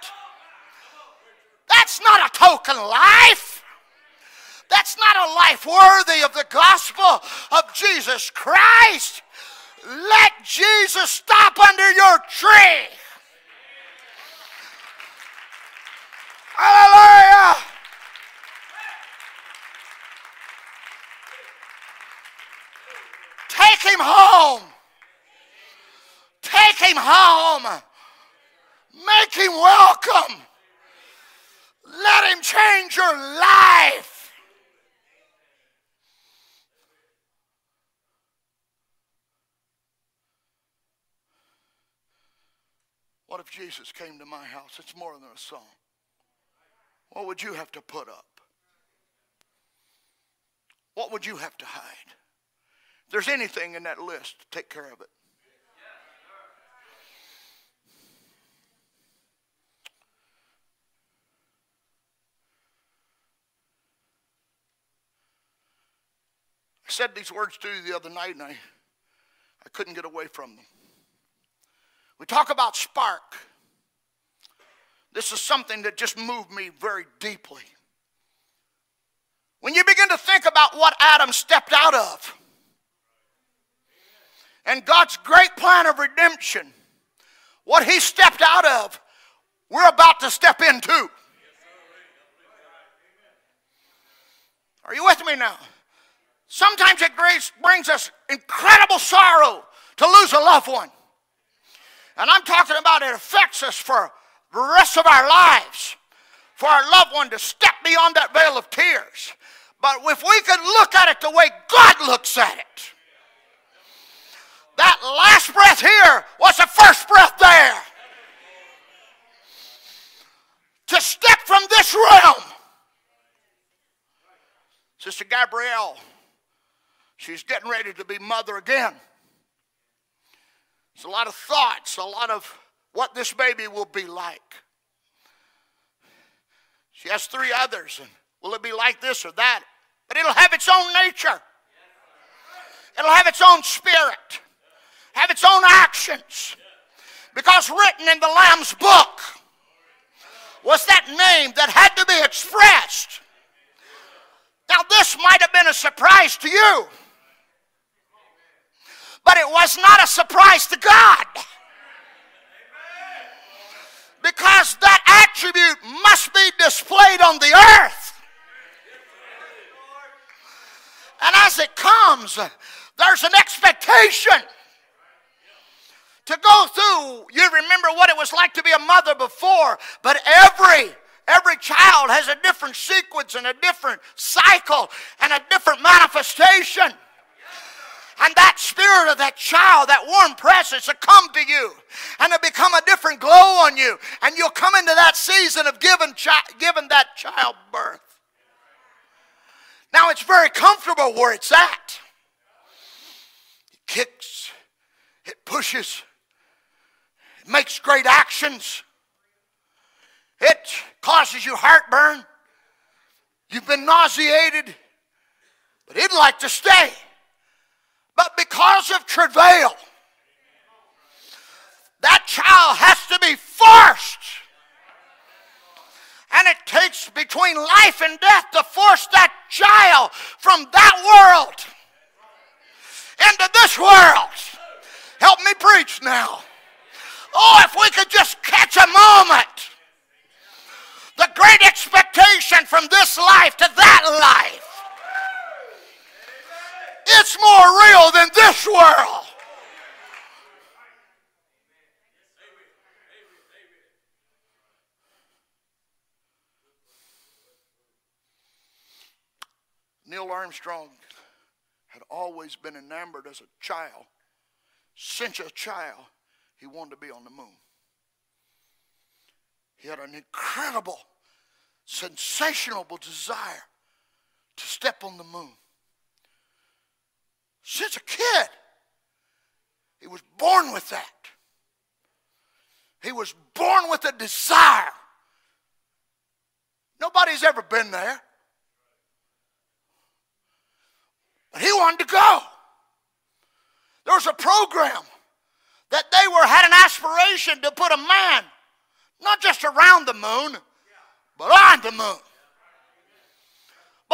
That's not a token life. That's not a life worthy of the gospel of Jesus Christ. Let Jesus stop under your tree. Hallelujah. Take him home. Take him home. Make him welcome. Let him change your life. What if Jesus came to my house? It's more than a song. What would you have to put up? What would you have to hide? If there's anything in that list, to take care of it. I said these words to you the other night and I, I couldn't get away from them. We talk about spark. This is something that just moved me very deeply. When you begin to think about what Adam stepped out of and God's great plan of redemption, what he stepped out of, we're about to step into. Are you with me now? Sometimes it brings us incredible sorrow to lose a loved one. And I'm talking about it affects us for the rest of our lives, for our loved one to step beyond that veil of tears. But if we could look at it the way God looks at it, That last breath here was the first breath there. To step from this realm. Sister Gabrielle, she's getting ready to be mother again. It's a lot of thoughts, a lot of what this baby will be like. She has three others, and will it be like this or that? But it'll have its own nature. It'll have its own spirit, have its own actions. Because written in the Lamb's book was that name that had to be expressed. Now, this might have been a surprise to you, but it was not a surprise to God. Because that attribute must be displayed on the earth. And as it comes, there's an expectation to go through. You remember what it was like to be a mother before, but every every child has a different sequence and a different cycle and a different manifestation. And that spirit of that child, that warm presence, will come to you and it'll become a different glow on you. And you'll come into that season of giving, chi- giving that child birth. Now it's very comfortable where it's at. It kicks, it pushes, it makes great actions, it causes you heartburn. You've been nauseated, but it'd like to stay. But because of travail, that child has to be forced. And it takes between life and death to force that child from that world into this world. Help me preach now. Oh, if we could just catch a moment. The great expectation from this life to that life. It's more real than this world. Neil Armstrong had always been enamored as a child. Since a child, he wanted to be on the moon. He had an incredible, sensational desire to step on the moon. Since a kid, he was born with that. He was born with a desire. Nobody's ever been there. But he wanted to go. There was a program that they were had an aspiration to put a man not just around the moon, but on the moon.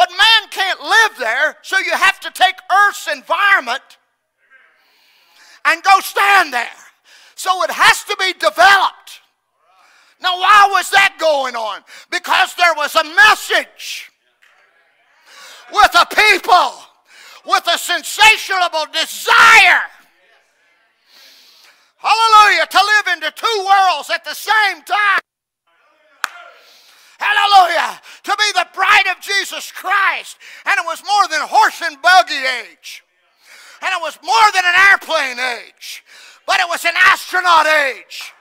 But man can't live there, so you have to take Earth's environment and go stand there. So it has to be developed. Now, why was that going on? Because there was a message with a people with a sensational desire. Hallelujah, to live into two worlds at the same time. Hallelujah. To be the bride of Jesus Christ. And it was more than horse and buggy age. And it was more than an airplane age. But it was an astronaut age.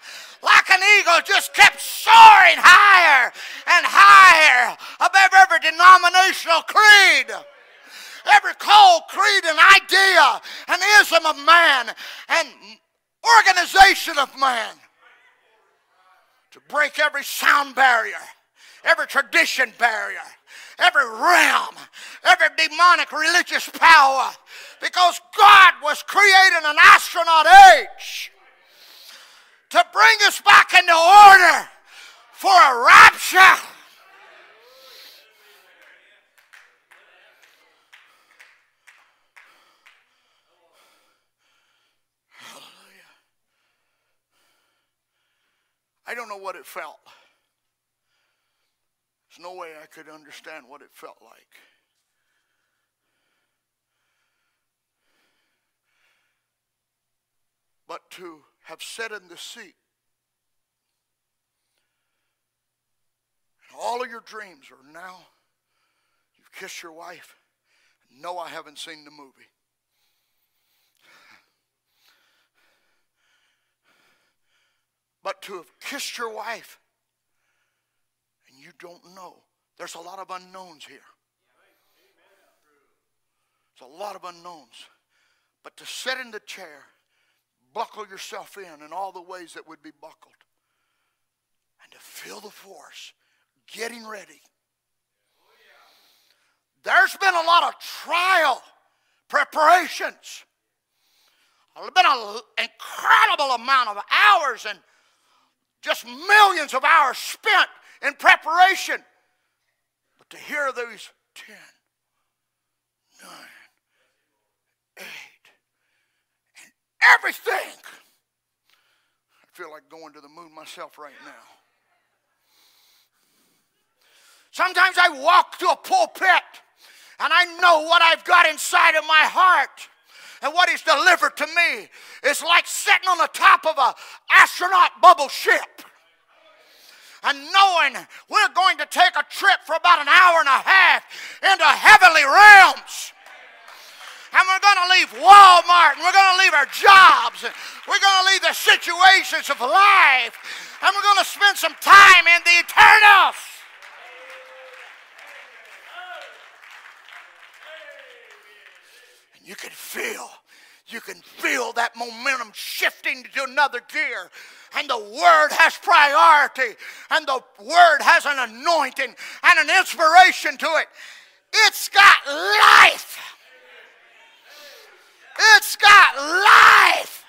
Like an eagle, just kept soaring higher and higher above every denominational creed every call, creed, and idea and ism of man and organization of man to break every sound barrier, every tradition barrier, every realm, every demonic religious power, because God was creating an astronaut age to bring us back into order for a rapture. I don't know what it felt. No way I could understand what it felt like. But to have sat in the seat, all of your dreams are now, you've kissed your wife. No, I haven't seen the movie. But to have kissed your wife you don't know. There's a lot of unknowns here. There's a lot of unknowns. But to sit in the chair, buckle yourself in in all the ways that would be buckled, and to feel the force, getting ready. There's been a lot of trial preparations. There's been an incredible amount of hours and just millions of hours spent in preparation. But to hear those 10, 9, 8, and everything, I feel like going to the moon myself right now. Sometimes I walk to a pulpit and I know what I've got inside of my heart and what is delivered to me. is like sitting on the top of an astronaut bubble ship and knowing we're going to take a trip for about an hour and a half into heavenly realms. And we're going to leave Walmart and we're going to leave our jobs and we're going to leave the situations of life and we're going to spend some time in the eternals. And you can feel you can feel that momentum shifting to another gear. And the Word has priority, and the Word has an anointing and an inspiration to it. It's got life. It's got life.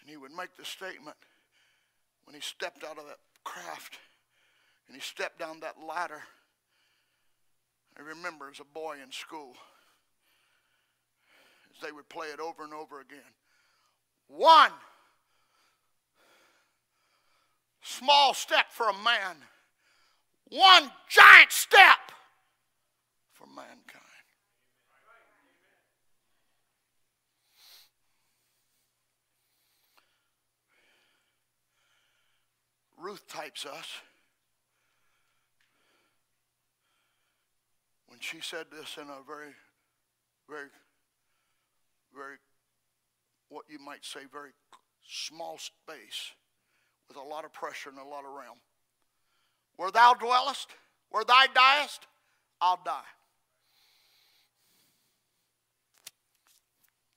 And he would make the statement when he stepped out of that craft and he stepped down that ladder. I remember as a boy in school, as they would play it over and over again. One small step for a man, one giant step for mankind. Ruth types us. And she said this in a very, very, very, what you might say, very small space with a lot of pressure and a lot of realm. Where thou dwellest, where thou diest, I'll die.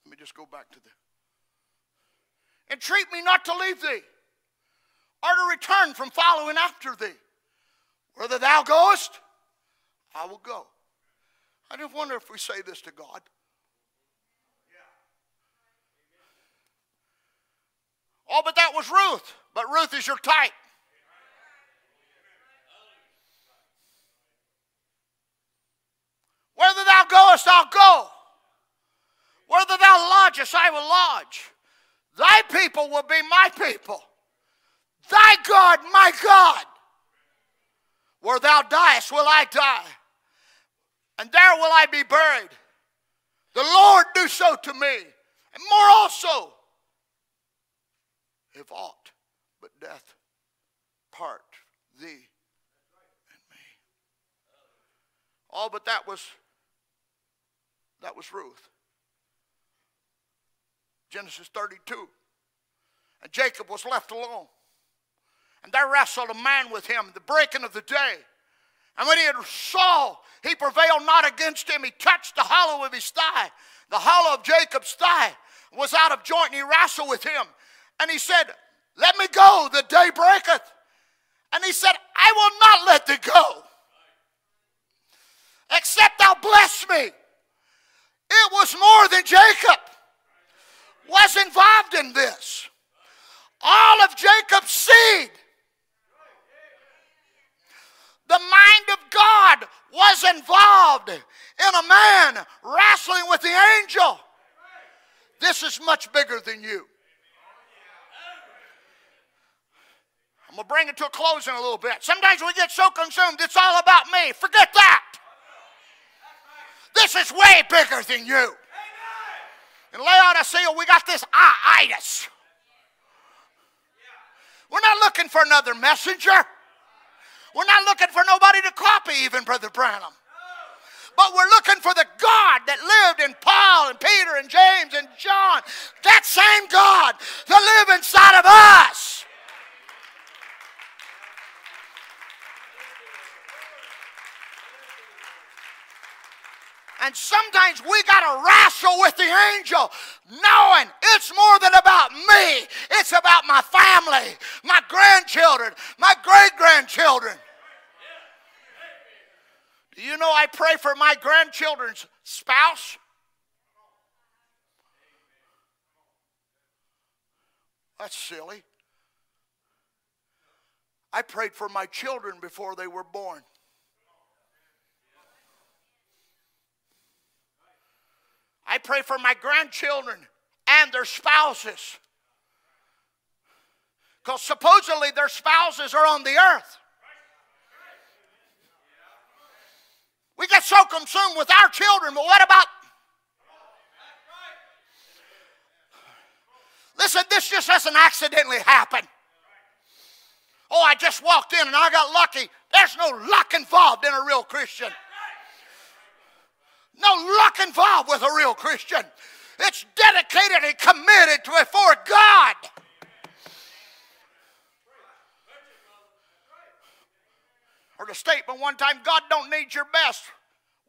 Let me just go back to the. Entreat me not to leave thee, or to return from following after thee. Whither thou goest, I will go. I just wonder if we say this to God. Oh, but that was Ruth. But Ruth is your type. Whether thou goest, I'll go. Whether thou lodgest, I will lodge. Thy people will be my people. Thy God, my God. Where thou diest, will I die and there will I be buried. The Lord do so to me, and more also, if aught but death part thee and me. All but that was that was Ruth. Genesis 32. And Jacob was left alone. And there wrestled a man with him, the breaking of the day. And when he had saw, he prevailed not against him. He touched the hollow of his thigh. The hollow of Jacob's thigh was out of joint, and he wrestled with him. And he said, Let me go, the day breaketh. And he said, I will not let thee go, except thou bless me. It was more than Jacob was involved in this. All of Jacob's seed the mind of God was involved in a man wrestling with the angel. This is much bigger than you. I'm going to bring it to a close in a little bit. Sometimes we get so consumed, it's all about me. Forget that. This is way bigger than you. In Laodicea, we got this itis. We're not looking for another messenger. We're not looking for nobody to copy, even, Brother Branham. but we're looking for the God that lived in Paul and Peter and James and John. That same God to live inside of us. And sometimes we got to wrestle with the angel, knowing it's more than about me. It's about my family, my grandchildren, my great grandchildren. Do you know I pray for my grandchildren's spouse? That's silly. I prayed for my children before they were born. I pray for my grandchildren and their spouses. Because supposedly their spouses are on the earth. We get so consumed with our children, but what about? Listen, this just doesn't accidentally happen. Oh, I just walked in and I got lucky. There's no luck involved in a real Christian. No luck involved with a real Christian. It's dedicated and committed to before God. Heard a statement one time, God don't need your best.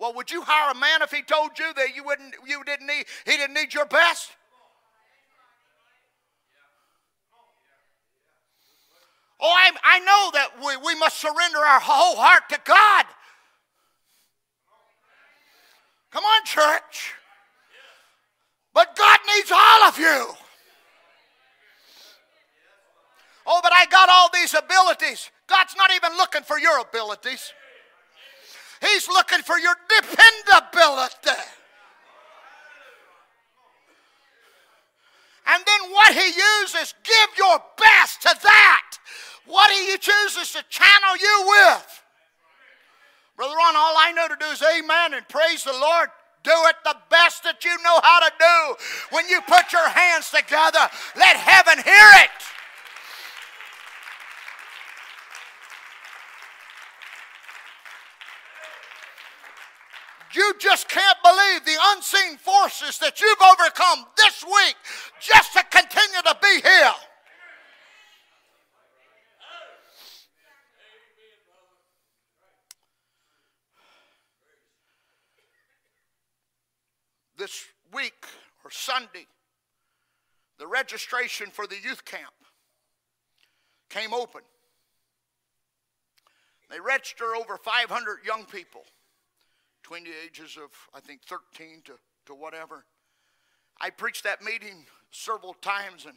Well, would you hire a man if he told you that you wouldn't you didn't need he didn't need your best? Oh, I, I know that we, we must surrender our whole heart to God. Come on, church. But God needs all of you. Oh, but I got all these abilities. God's not even looking for your abilities, He's looking for your dependability. And then what He uses, give your best to that. What He chooses to channel you with. Brother Ron, all I know to do is amen and praise the Lord. Do it the best that you know how to do. When you put your hands together, let heaven hear it. You just can't believe the unseen forces that you've overcome this week just to continue to be here. this week or Sunday, the registration for the youth camp came open. They register over 500 young people between the ages of, I think, 13 to, to whatever. I preached that meeting several times, and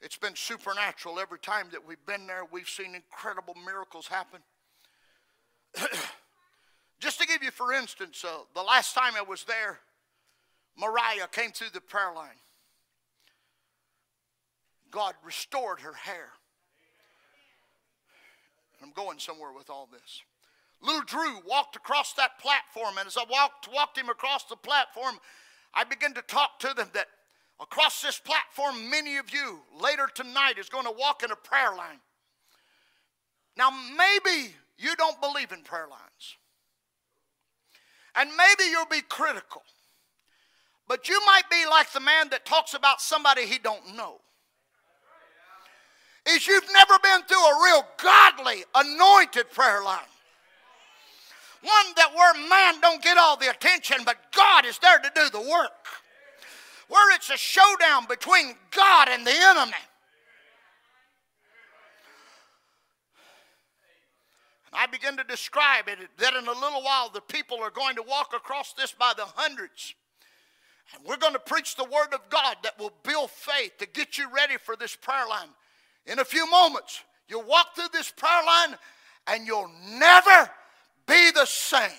it's been supernatural every time that we've been there. We've seen incredible miracles happen. Just to give you, for instance, uh, the last time I was there, Mariah came through the prayer line. God restored her hair. I'm going somewhere with all this. Little Drew walked across that platform, and as I walked, walked him across the platform, I began to talk to them that across this platform, many of you later tonight is going to walk in a prayer line. Now, maybe you don't believe in prayer lines, and maybe you'll be critical. But you might be like the man that talks about somebody he don't know. Is you've never been through a real godly, anointed prayer line. One that where man don't get all the attention, but God is there to do the work. Where it's a showdown between God and the enemy. I begin to describe it that in a little while the people are going to walk across this by the hundreds. And we're going to preach the Word of God that will build faith to get you ready for this prayer line. In a few moments, you'll walk through this prayer line and you'll never be the same.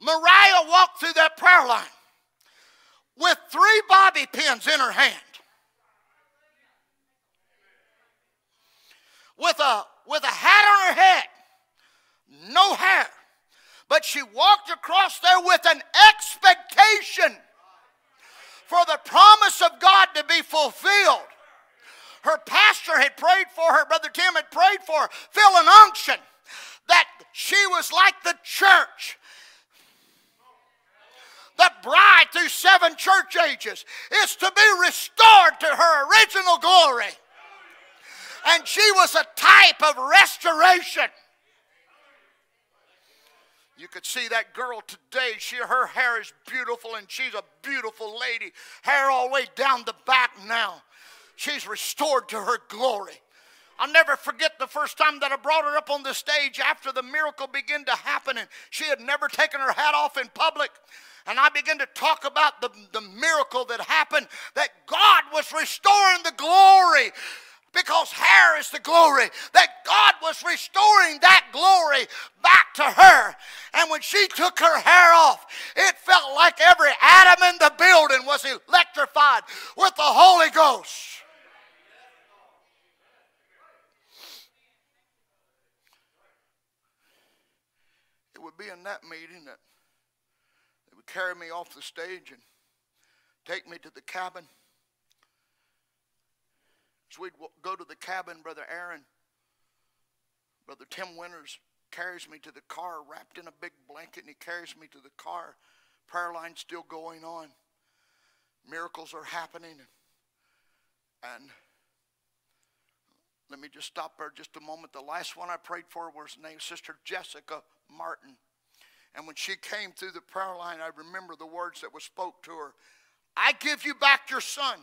Mariah walked through that prayer line with three bobby pins in her hand. With a, with a hat on her head, no hair. But she walked across there with an expectation for the promise of God to be fulfilled. Her pastor had prayed for her, Brother Tim had prayed for her, fill an unction that she was like the church. The bride through seven church ages is to be restored to her original glory. And she was a type of restoration. You could see that girl today. She, her hair is beautiful, and she's a beautiful lady. Hair all the way down the back now. She's restored to her glory. I'll never forget the first time that I brought her up on the stage after the miracle began to happen, and she had never taken her hat off in public. And I began to talk about the, the miracle that happened, that God was restoring the glory because hair is the glory, that God was restoring that glory back to her. And when she took her hair off, it felt like every atom in the building was electrified with the Holy Ghost. Would be in that meeting that they would carry me off the stage and take me to the cabin. So we'd go to the cabin, Brother Aaron, Brother Tim Winters carries me to the car wrapped in a big blanket, and he carries me to the car. Prayer line still going on. Miracles are happening. And let me just stop there just a moment. The last one I prayed for was named Sister Jessica Martin. And when she came through the prayer line, I remember the words that were spoke to her. I give you back your son.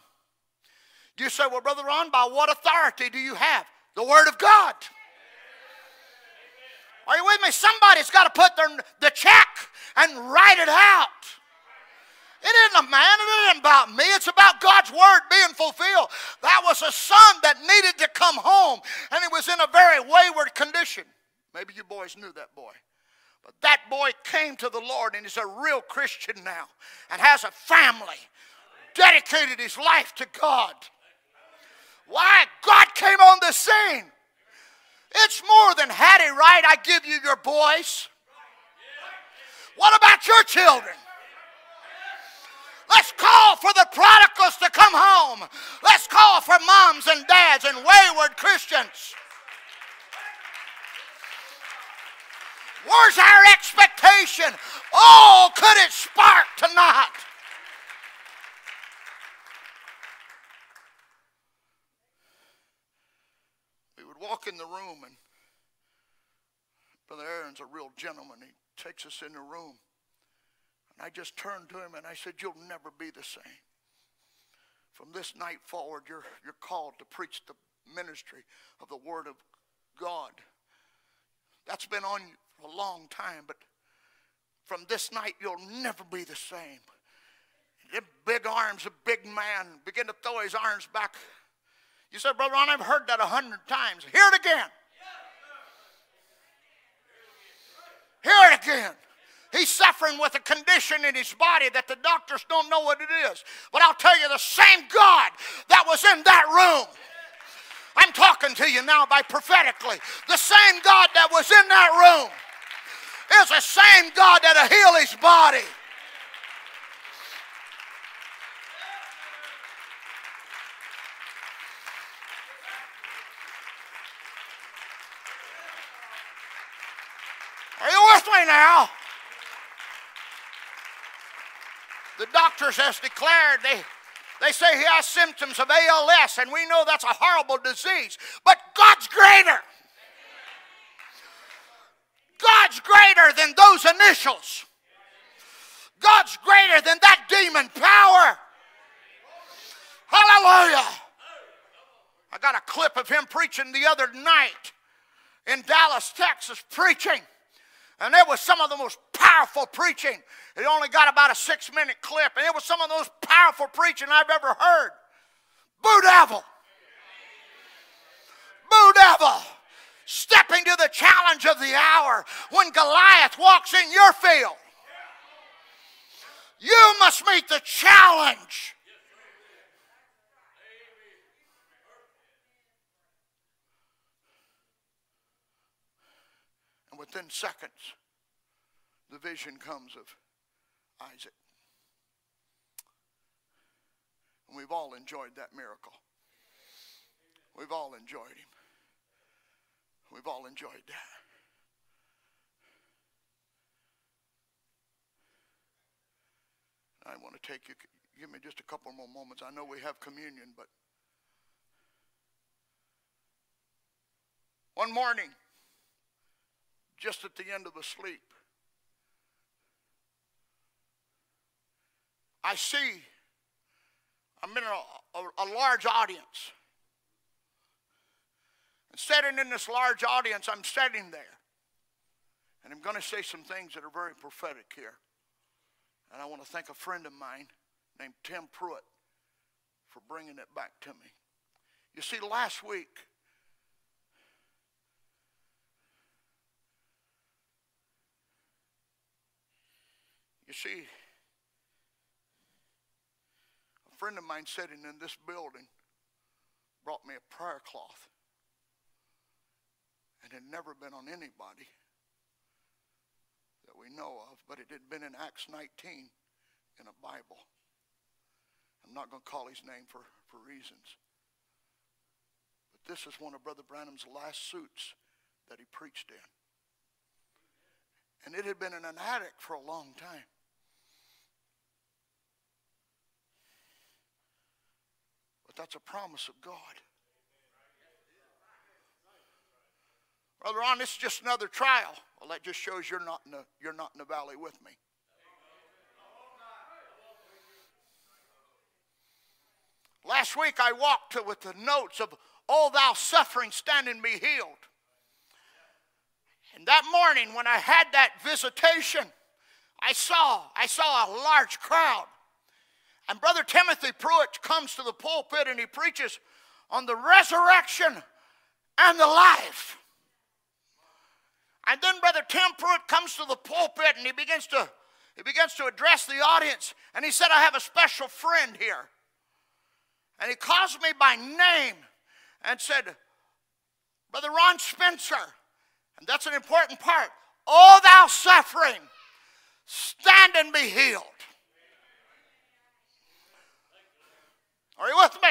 You say, well, Brother Ron, by what authority do you have? The Word of God. Are you with me? Somebody's got to put their, the check and write it out. It isn't a man, it isn't about me. It's about God's word being fulfilled. That was a son that needed to come home, and he was in a very wayward condition. Maybe you boys knew that boy. But that boy came to the Lord and is a real Christian now and has a family, dedicated his life to God. Why? God came on the scene. It's more than Hattie right, I give you your boys. What about your children? Let's call for the prodigals to come home. Let's call for moms and dads and wayward Christians. Where's our expectation? Oh, could it spark tonight? We would walk in the room, and Brother Aaron's a real gentleman. He takes us in the room. And I just turned to him and I said, You'll never be the same. From this night forward, you're, you're called to preach the ministry of the Word of God. That's been on a long time, but from this night, you'll never be the same. The big arms, a big man, begin to throw his arms back you said, Brother Ron, I've heard that a hundred times. Hear it again. Hear it again. He's suffering with a condition in his body that the doctors don't know what it is. But I'll tell you, the same God that was in that room, I'm talking to you now by prophetically, the same God that was in that room is the same God that'll heal his body. Are you with me now. The doctors has declared they, they say he has symptoms of ALS, and we know that's a horrible disease. But God's greater. God's greater than those initials. God's greater than that demon power. Hallelujah. I got a clip of him preaching the other night in Dallas, Texas, preaching. And it was some of the most powerful preaching. It only got about a six minute clip, and it was some of the most powerful preaching I've ever heard. Boo devil. Boo devil. Stepping to the challenge of the hour when Goliath walks in your field. You must meet the challenge. And within seconds, the vision comes of Isaac. And we've all enjoyed that miracle. We've all enjoyed him. We've all enjoyed that. I want to take you, give me just a couple more moments. I know we have communion, but one morning, just at the end of the sleep, I see I'm in a, a, a large audience. And sitting in this large audience, I'm sitting there. And I'm going to say some things that are very prophetic here. And I want to thank a friend of mine named Tim Pruitt for bringing it back to me. You see, last week, you see, a friend of mine sitting in this building brought me a prayer cloth. And had never been on anybody that we know of, but it had been in Acts 19 in a Bible. I'm not going to call his name for, for reasons. But this is one of Brother Branham's last suits that he preached in. And it had been in an attic for a long time. But that's a promise of God. Brother Ron, this is just another trial. Well, that just shows you're not in the, you're not in the valley with me. Last week I walked with the notes of all thou suffering standing be healed. And that morning when I had that visitation, I saw, I saw a large crowd. And Brother Timothy Pruitt comes to the pulpit and he preaches on the resurrection and the life. And then Brother Tim Pruitt comes to the pulpit and he begins to he begins to address the audience and he said, I have a special friend here. And he calls me by name and said, Brother Ron Spencer, and that's an important part. Oh, thou suffering, stand and be healed. Are you with me?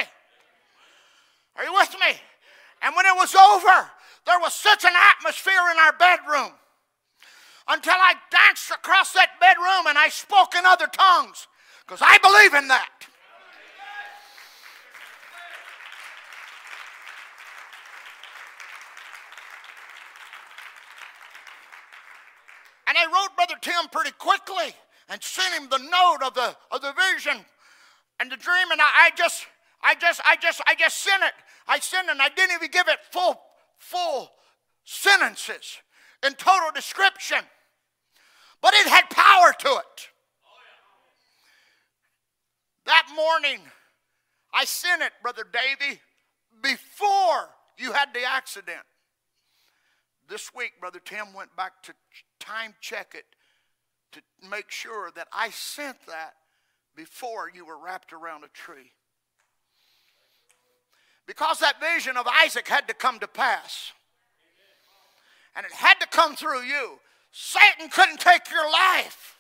Are you with me? And when it was over, there was such an atmosphere in our bedroom until I danced across that bedroom and I spoke in other tongues because I believe in that. And I wrote Brother Tim pretty quickly and sent him the note of the, of the vision and the dream, and I, I just, I just, I just, I just sent it. I sent it, and I didn't even give it full full sentences in total description, but it had power to it. That morning, I sent it, Brother Davy, before you had the accident. This week, Brother Tim went back to time check it to make sure that I sent that before you were wrapped around a tree. Because that vision of Isaac had to come to pass. And it had to come through you. Satan couldn't take your life.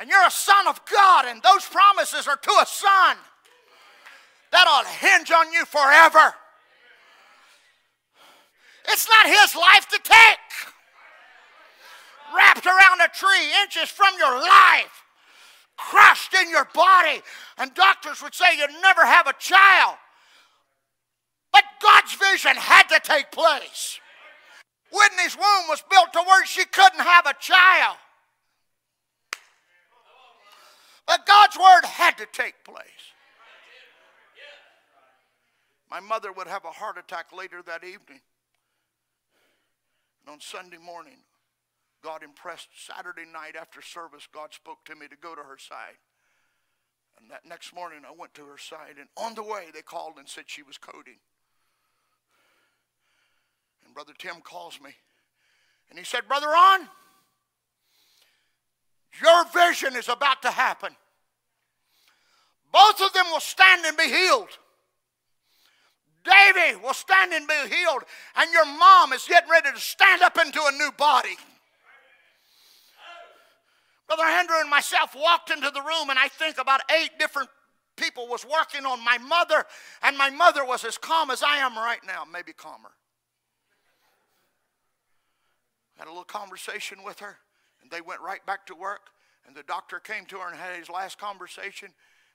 And you're a son of God, and those promises are to a son that'll hinge on you forever. It's not his life to take. Wrapped around a tree, inches from your life, crushed in your body. And doctors would say you'd never have a child. But God's vision had to take place. Whitney's womb was built to where she couldn't have a child. But God's word had to take place. My mother would have a heart attack later that evening. And on Sunday morning, God impressed Saturday night after service, God spoke to me to go to her side. And that next morning, I went to her side, and on the way, they called and said she was coding. And Brother Tim calls me and he said, Brother Ron, your vision is about to happen. Both of them will stand and be healed. Davy will stand and be healed, and your mom is getting ready to stand up into a new body. Brother Andrew and myself walked into the room, and I think about eight different people was working on my mother, and my mother was as calm as I am right now, maybe calmer. Had a little conversation with her, and they went right back to work. And the doctor came to her and had his last conversation,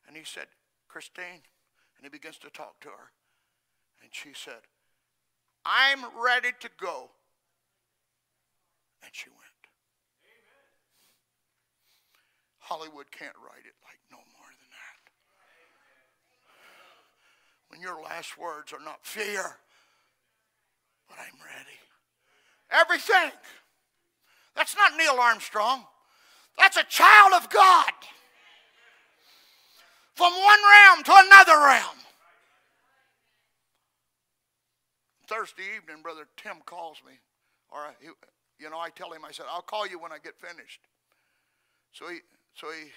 and he said, Christine, and he begins to talk to her. And she said, I'm ready to go. And she went. Hollywood can't write it like no more than that. When your last words are not fear, but I'm ready. Everything. That's not Neil Armstrong. That's a child of God. From one realm to another realm. Thursday evening, Brother Tim calls me. Or, uh, he, you know, I tell him, I said, I'll call you when I get finished. So he, so he,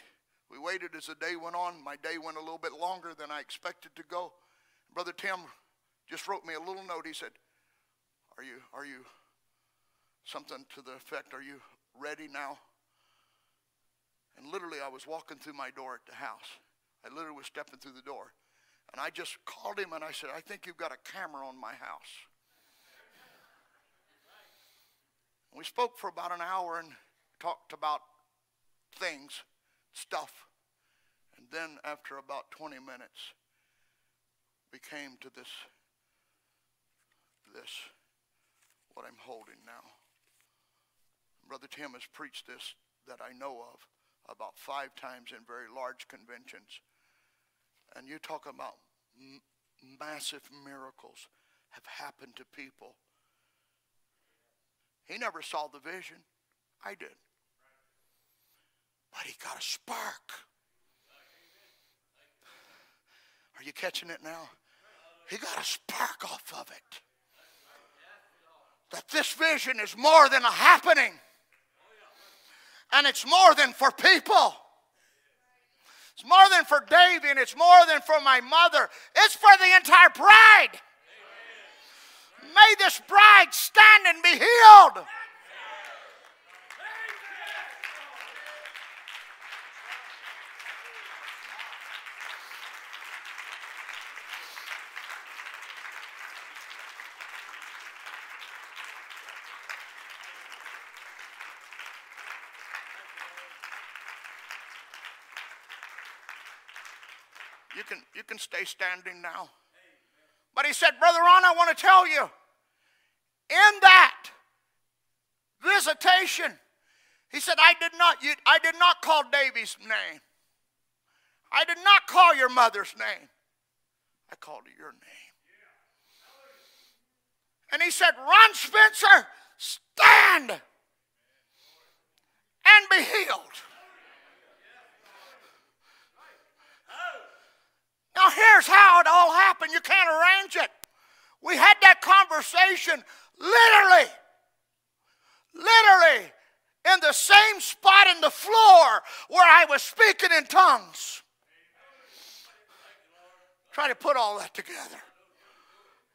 we waited as the day went on. My day went a little bit longer than I expected to go. Brother Tim just wrote me a little note. He said, Are you, are you, something to the effect, Are you ready now? And literally, I was walking through my door at the house. I literally was stepping through the door. And I just called him and I said, I think you've got a camera on my house. We spoke for about an hour and talked about things, stuff. And then after about 20 minutes, we came to this, this, what I'm holding now. Brother Tim has preached this that I know of about five times in very large conventions. And you talk about massive miracles have happened to people. He never saw the vision. I did. But he got a spark. Are you catching it now? He got a spark off of it. That this vision is more than a happening. And it's more than for people. It's more than for Davy and it's more than for my mother. It's for the entire bride. May this bride stand and be healed. Can, you can stay standing now. But he said, Brother Ron, I want to tell you, in that visitation, he said, I did not, you, I did not call Davy's name. I did not call your mother's name. I called your name. And he said, Ron Spencer, stand and be healed. Now, here's how it all happened. You can't arrange it. We had that conversation literally, literally in the same spot in the floor where I was speaking in tongues. Try to put all that together.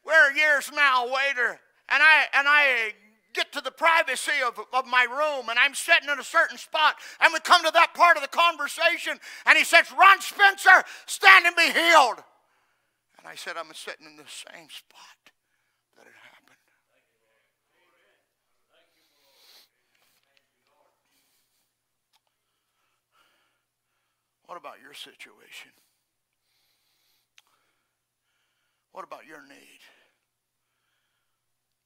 We're years now later, and I and I get to the privacy of, of my room and I'm sitting in a certain spot and we come to that part of the conversation and he says, Ron Spencer, stand and be healed. And I said, I'm sitting in the same spot that it happened. What about your situation? What about your need?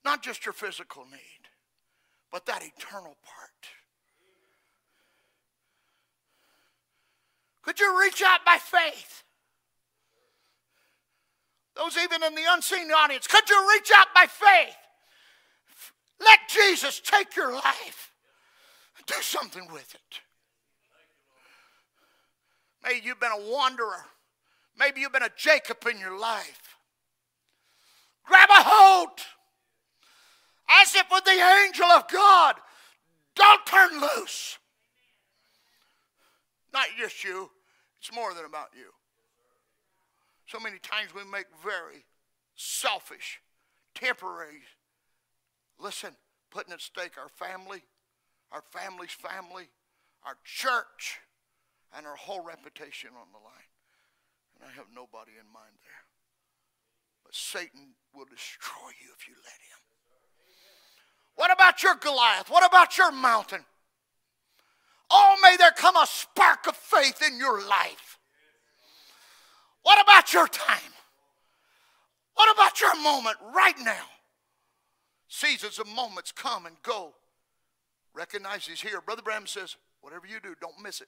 Not just your physical need, but that eternal part. Could you reach out by faith? Those even in the unseen audience, could you reach out by faith? Let Jesus take your life do something with it. Maybe you've been a wanderer. Maybe you've been a Jacob in your life. Grab a hold as if with the angel of God. Don't turn loose. Not just you, it's more than about you. So many times we make very selfish, temporary, listen, putting at stake our family, our family's family, our church, and our whole reputation on the line. And I have nobody in mind there. But Satan will destroy you if you let him. What about your Goliath? What about your mountain? Oh, may there come a spark of faith in your life. What about your time? What about your moment right now? Seasons of moments come and go. Recognize he's here. Brother Branham says, whatever you do, don't miss it.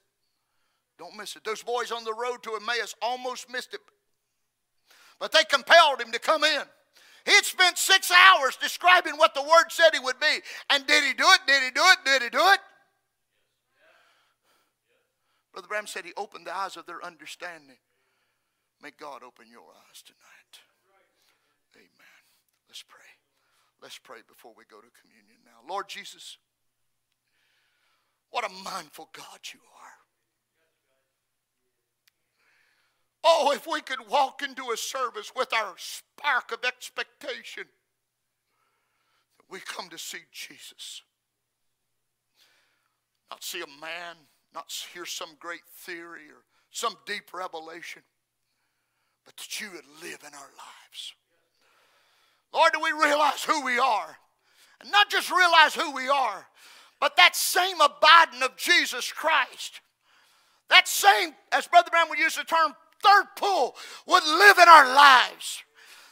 Don't miss it. Those boys on the road to Emmaus almost missed it. But they compelled him to come in. He'd spent six hours describing what the word said he would be. And did he do it? Did he do it? Did he do it? Brother Branham said he opened the eyes of their understanding. May God open your eyes tonight. Amen. Let's pray. Let's pray before we go to communion now. Lord Jesus, what a mindful God you are. Oh, if we could walk into a service with our spark of expectation that we come to see Jesus. Not see a man, not hear some great theory or some deep revelation, but that you would live in our lives. Lord, do we realize who we are? And not just realize who we are, but that same abiding of Jesus Christ. That same, as Brother Branham would use the term, third pull would live in our lives.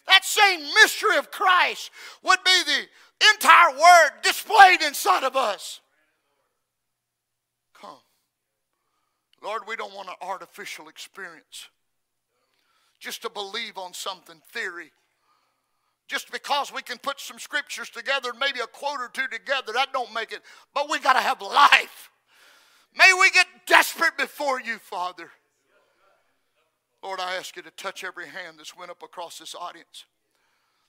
That same mystery of Christ would be the entire word displayed inside of us. Come. Lord, we don't want an artificial experience. Just to believe on something, theory. Just because we can put some scriptures together, maybe a quote or two together, that don't make it. But we got to have life. May we get desperate before you, Father. Lord, I ask you to touch every hand that's went up across this audience.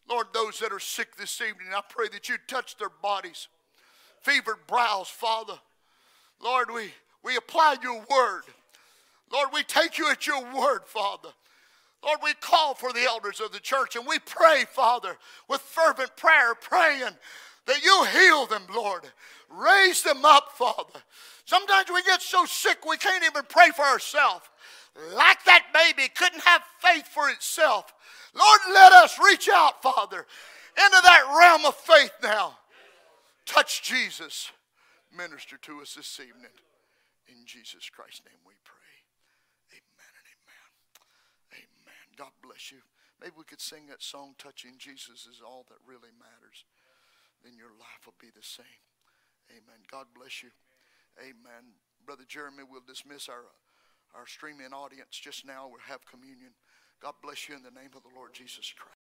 Lord, those that are sick this evening, I pray that you touch their bodies, fevered brows, Father. Lord, we, we apply your word. Lord, we take you at your word, Father. Lord, we call for the elders of the church and we pray, Father, with fervent prayer, praying that you heal them, Lord. Raise them up, Father. Sometimes we get so sick we can't even pray for ourselves like that baby couldn't have faith for itself. Lord, let us reach out, Father, into that realm of faith now. Touch Jesus. Minister to us this evening. In Jesus Christ's name we pray. Amen and amen. Amen. God bless you. Maybe we could sing that song, Touching Jesus is all that really matters. Then your life will be the same. Amen. God bless you. Amen. Brother Jeremy we'll dismiss our our streaming audience just now will have communion. God bless you in the name of the Lord Jesus Christ.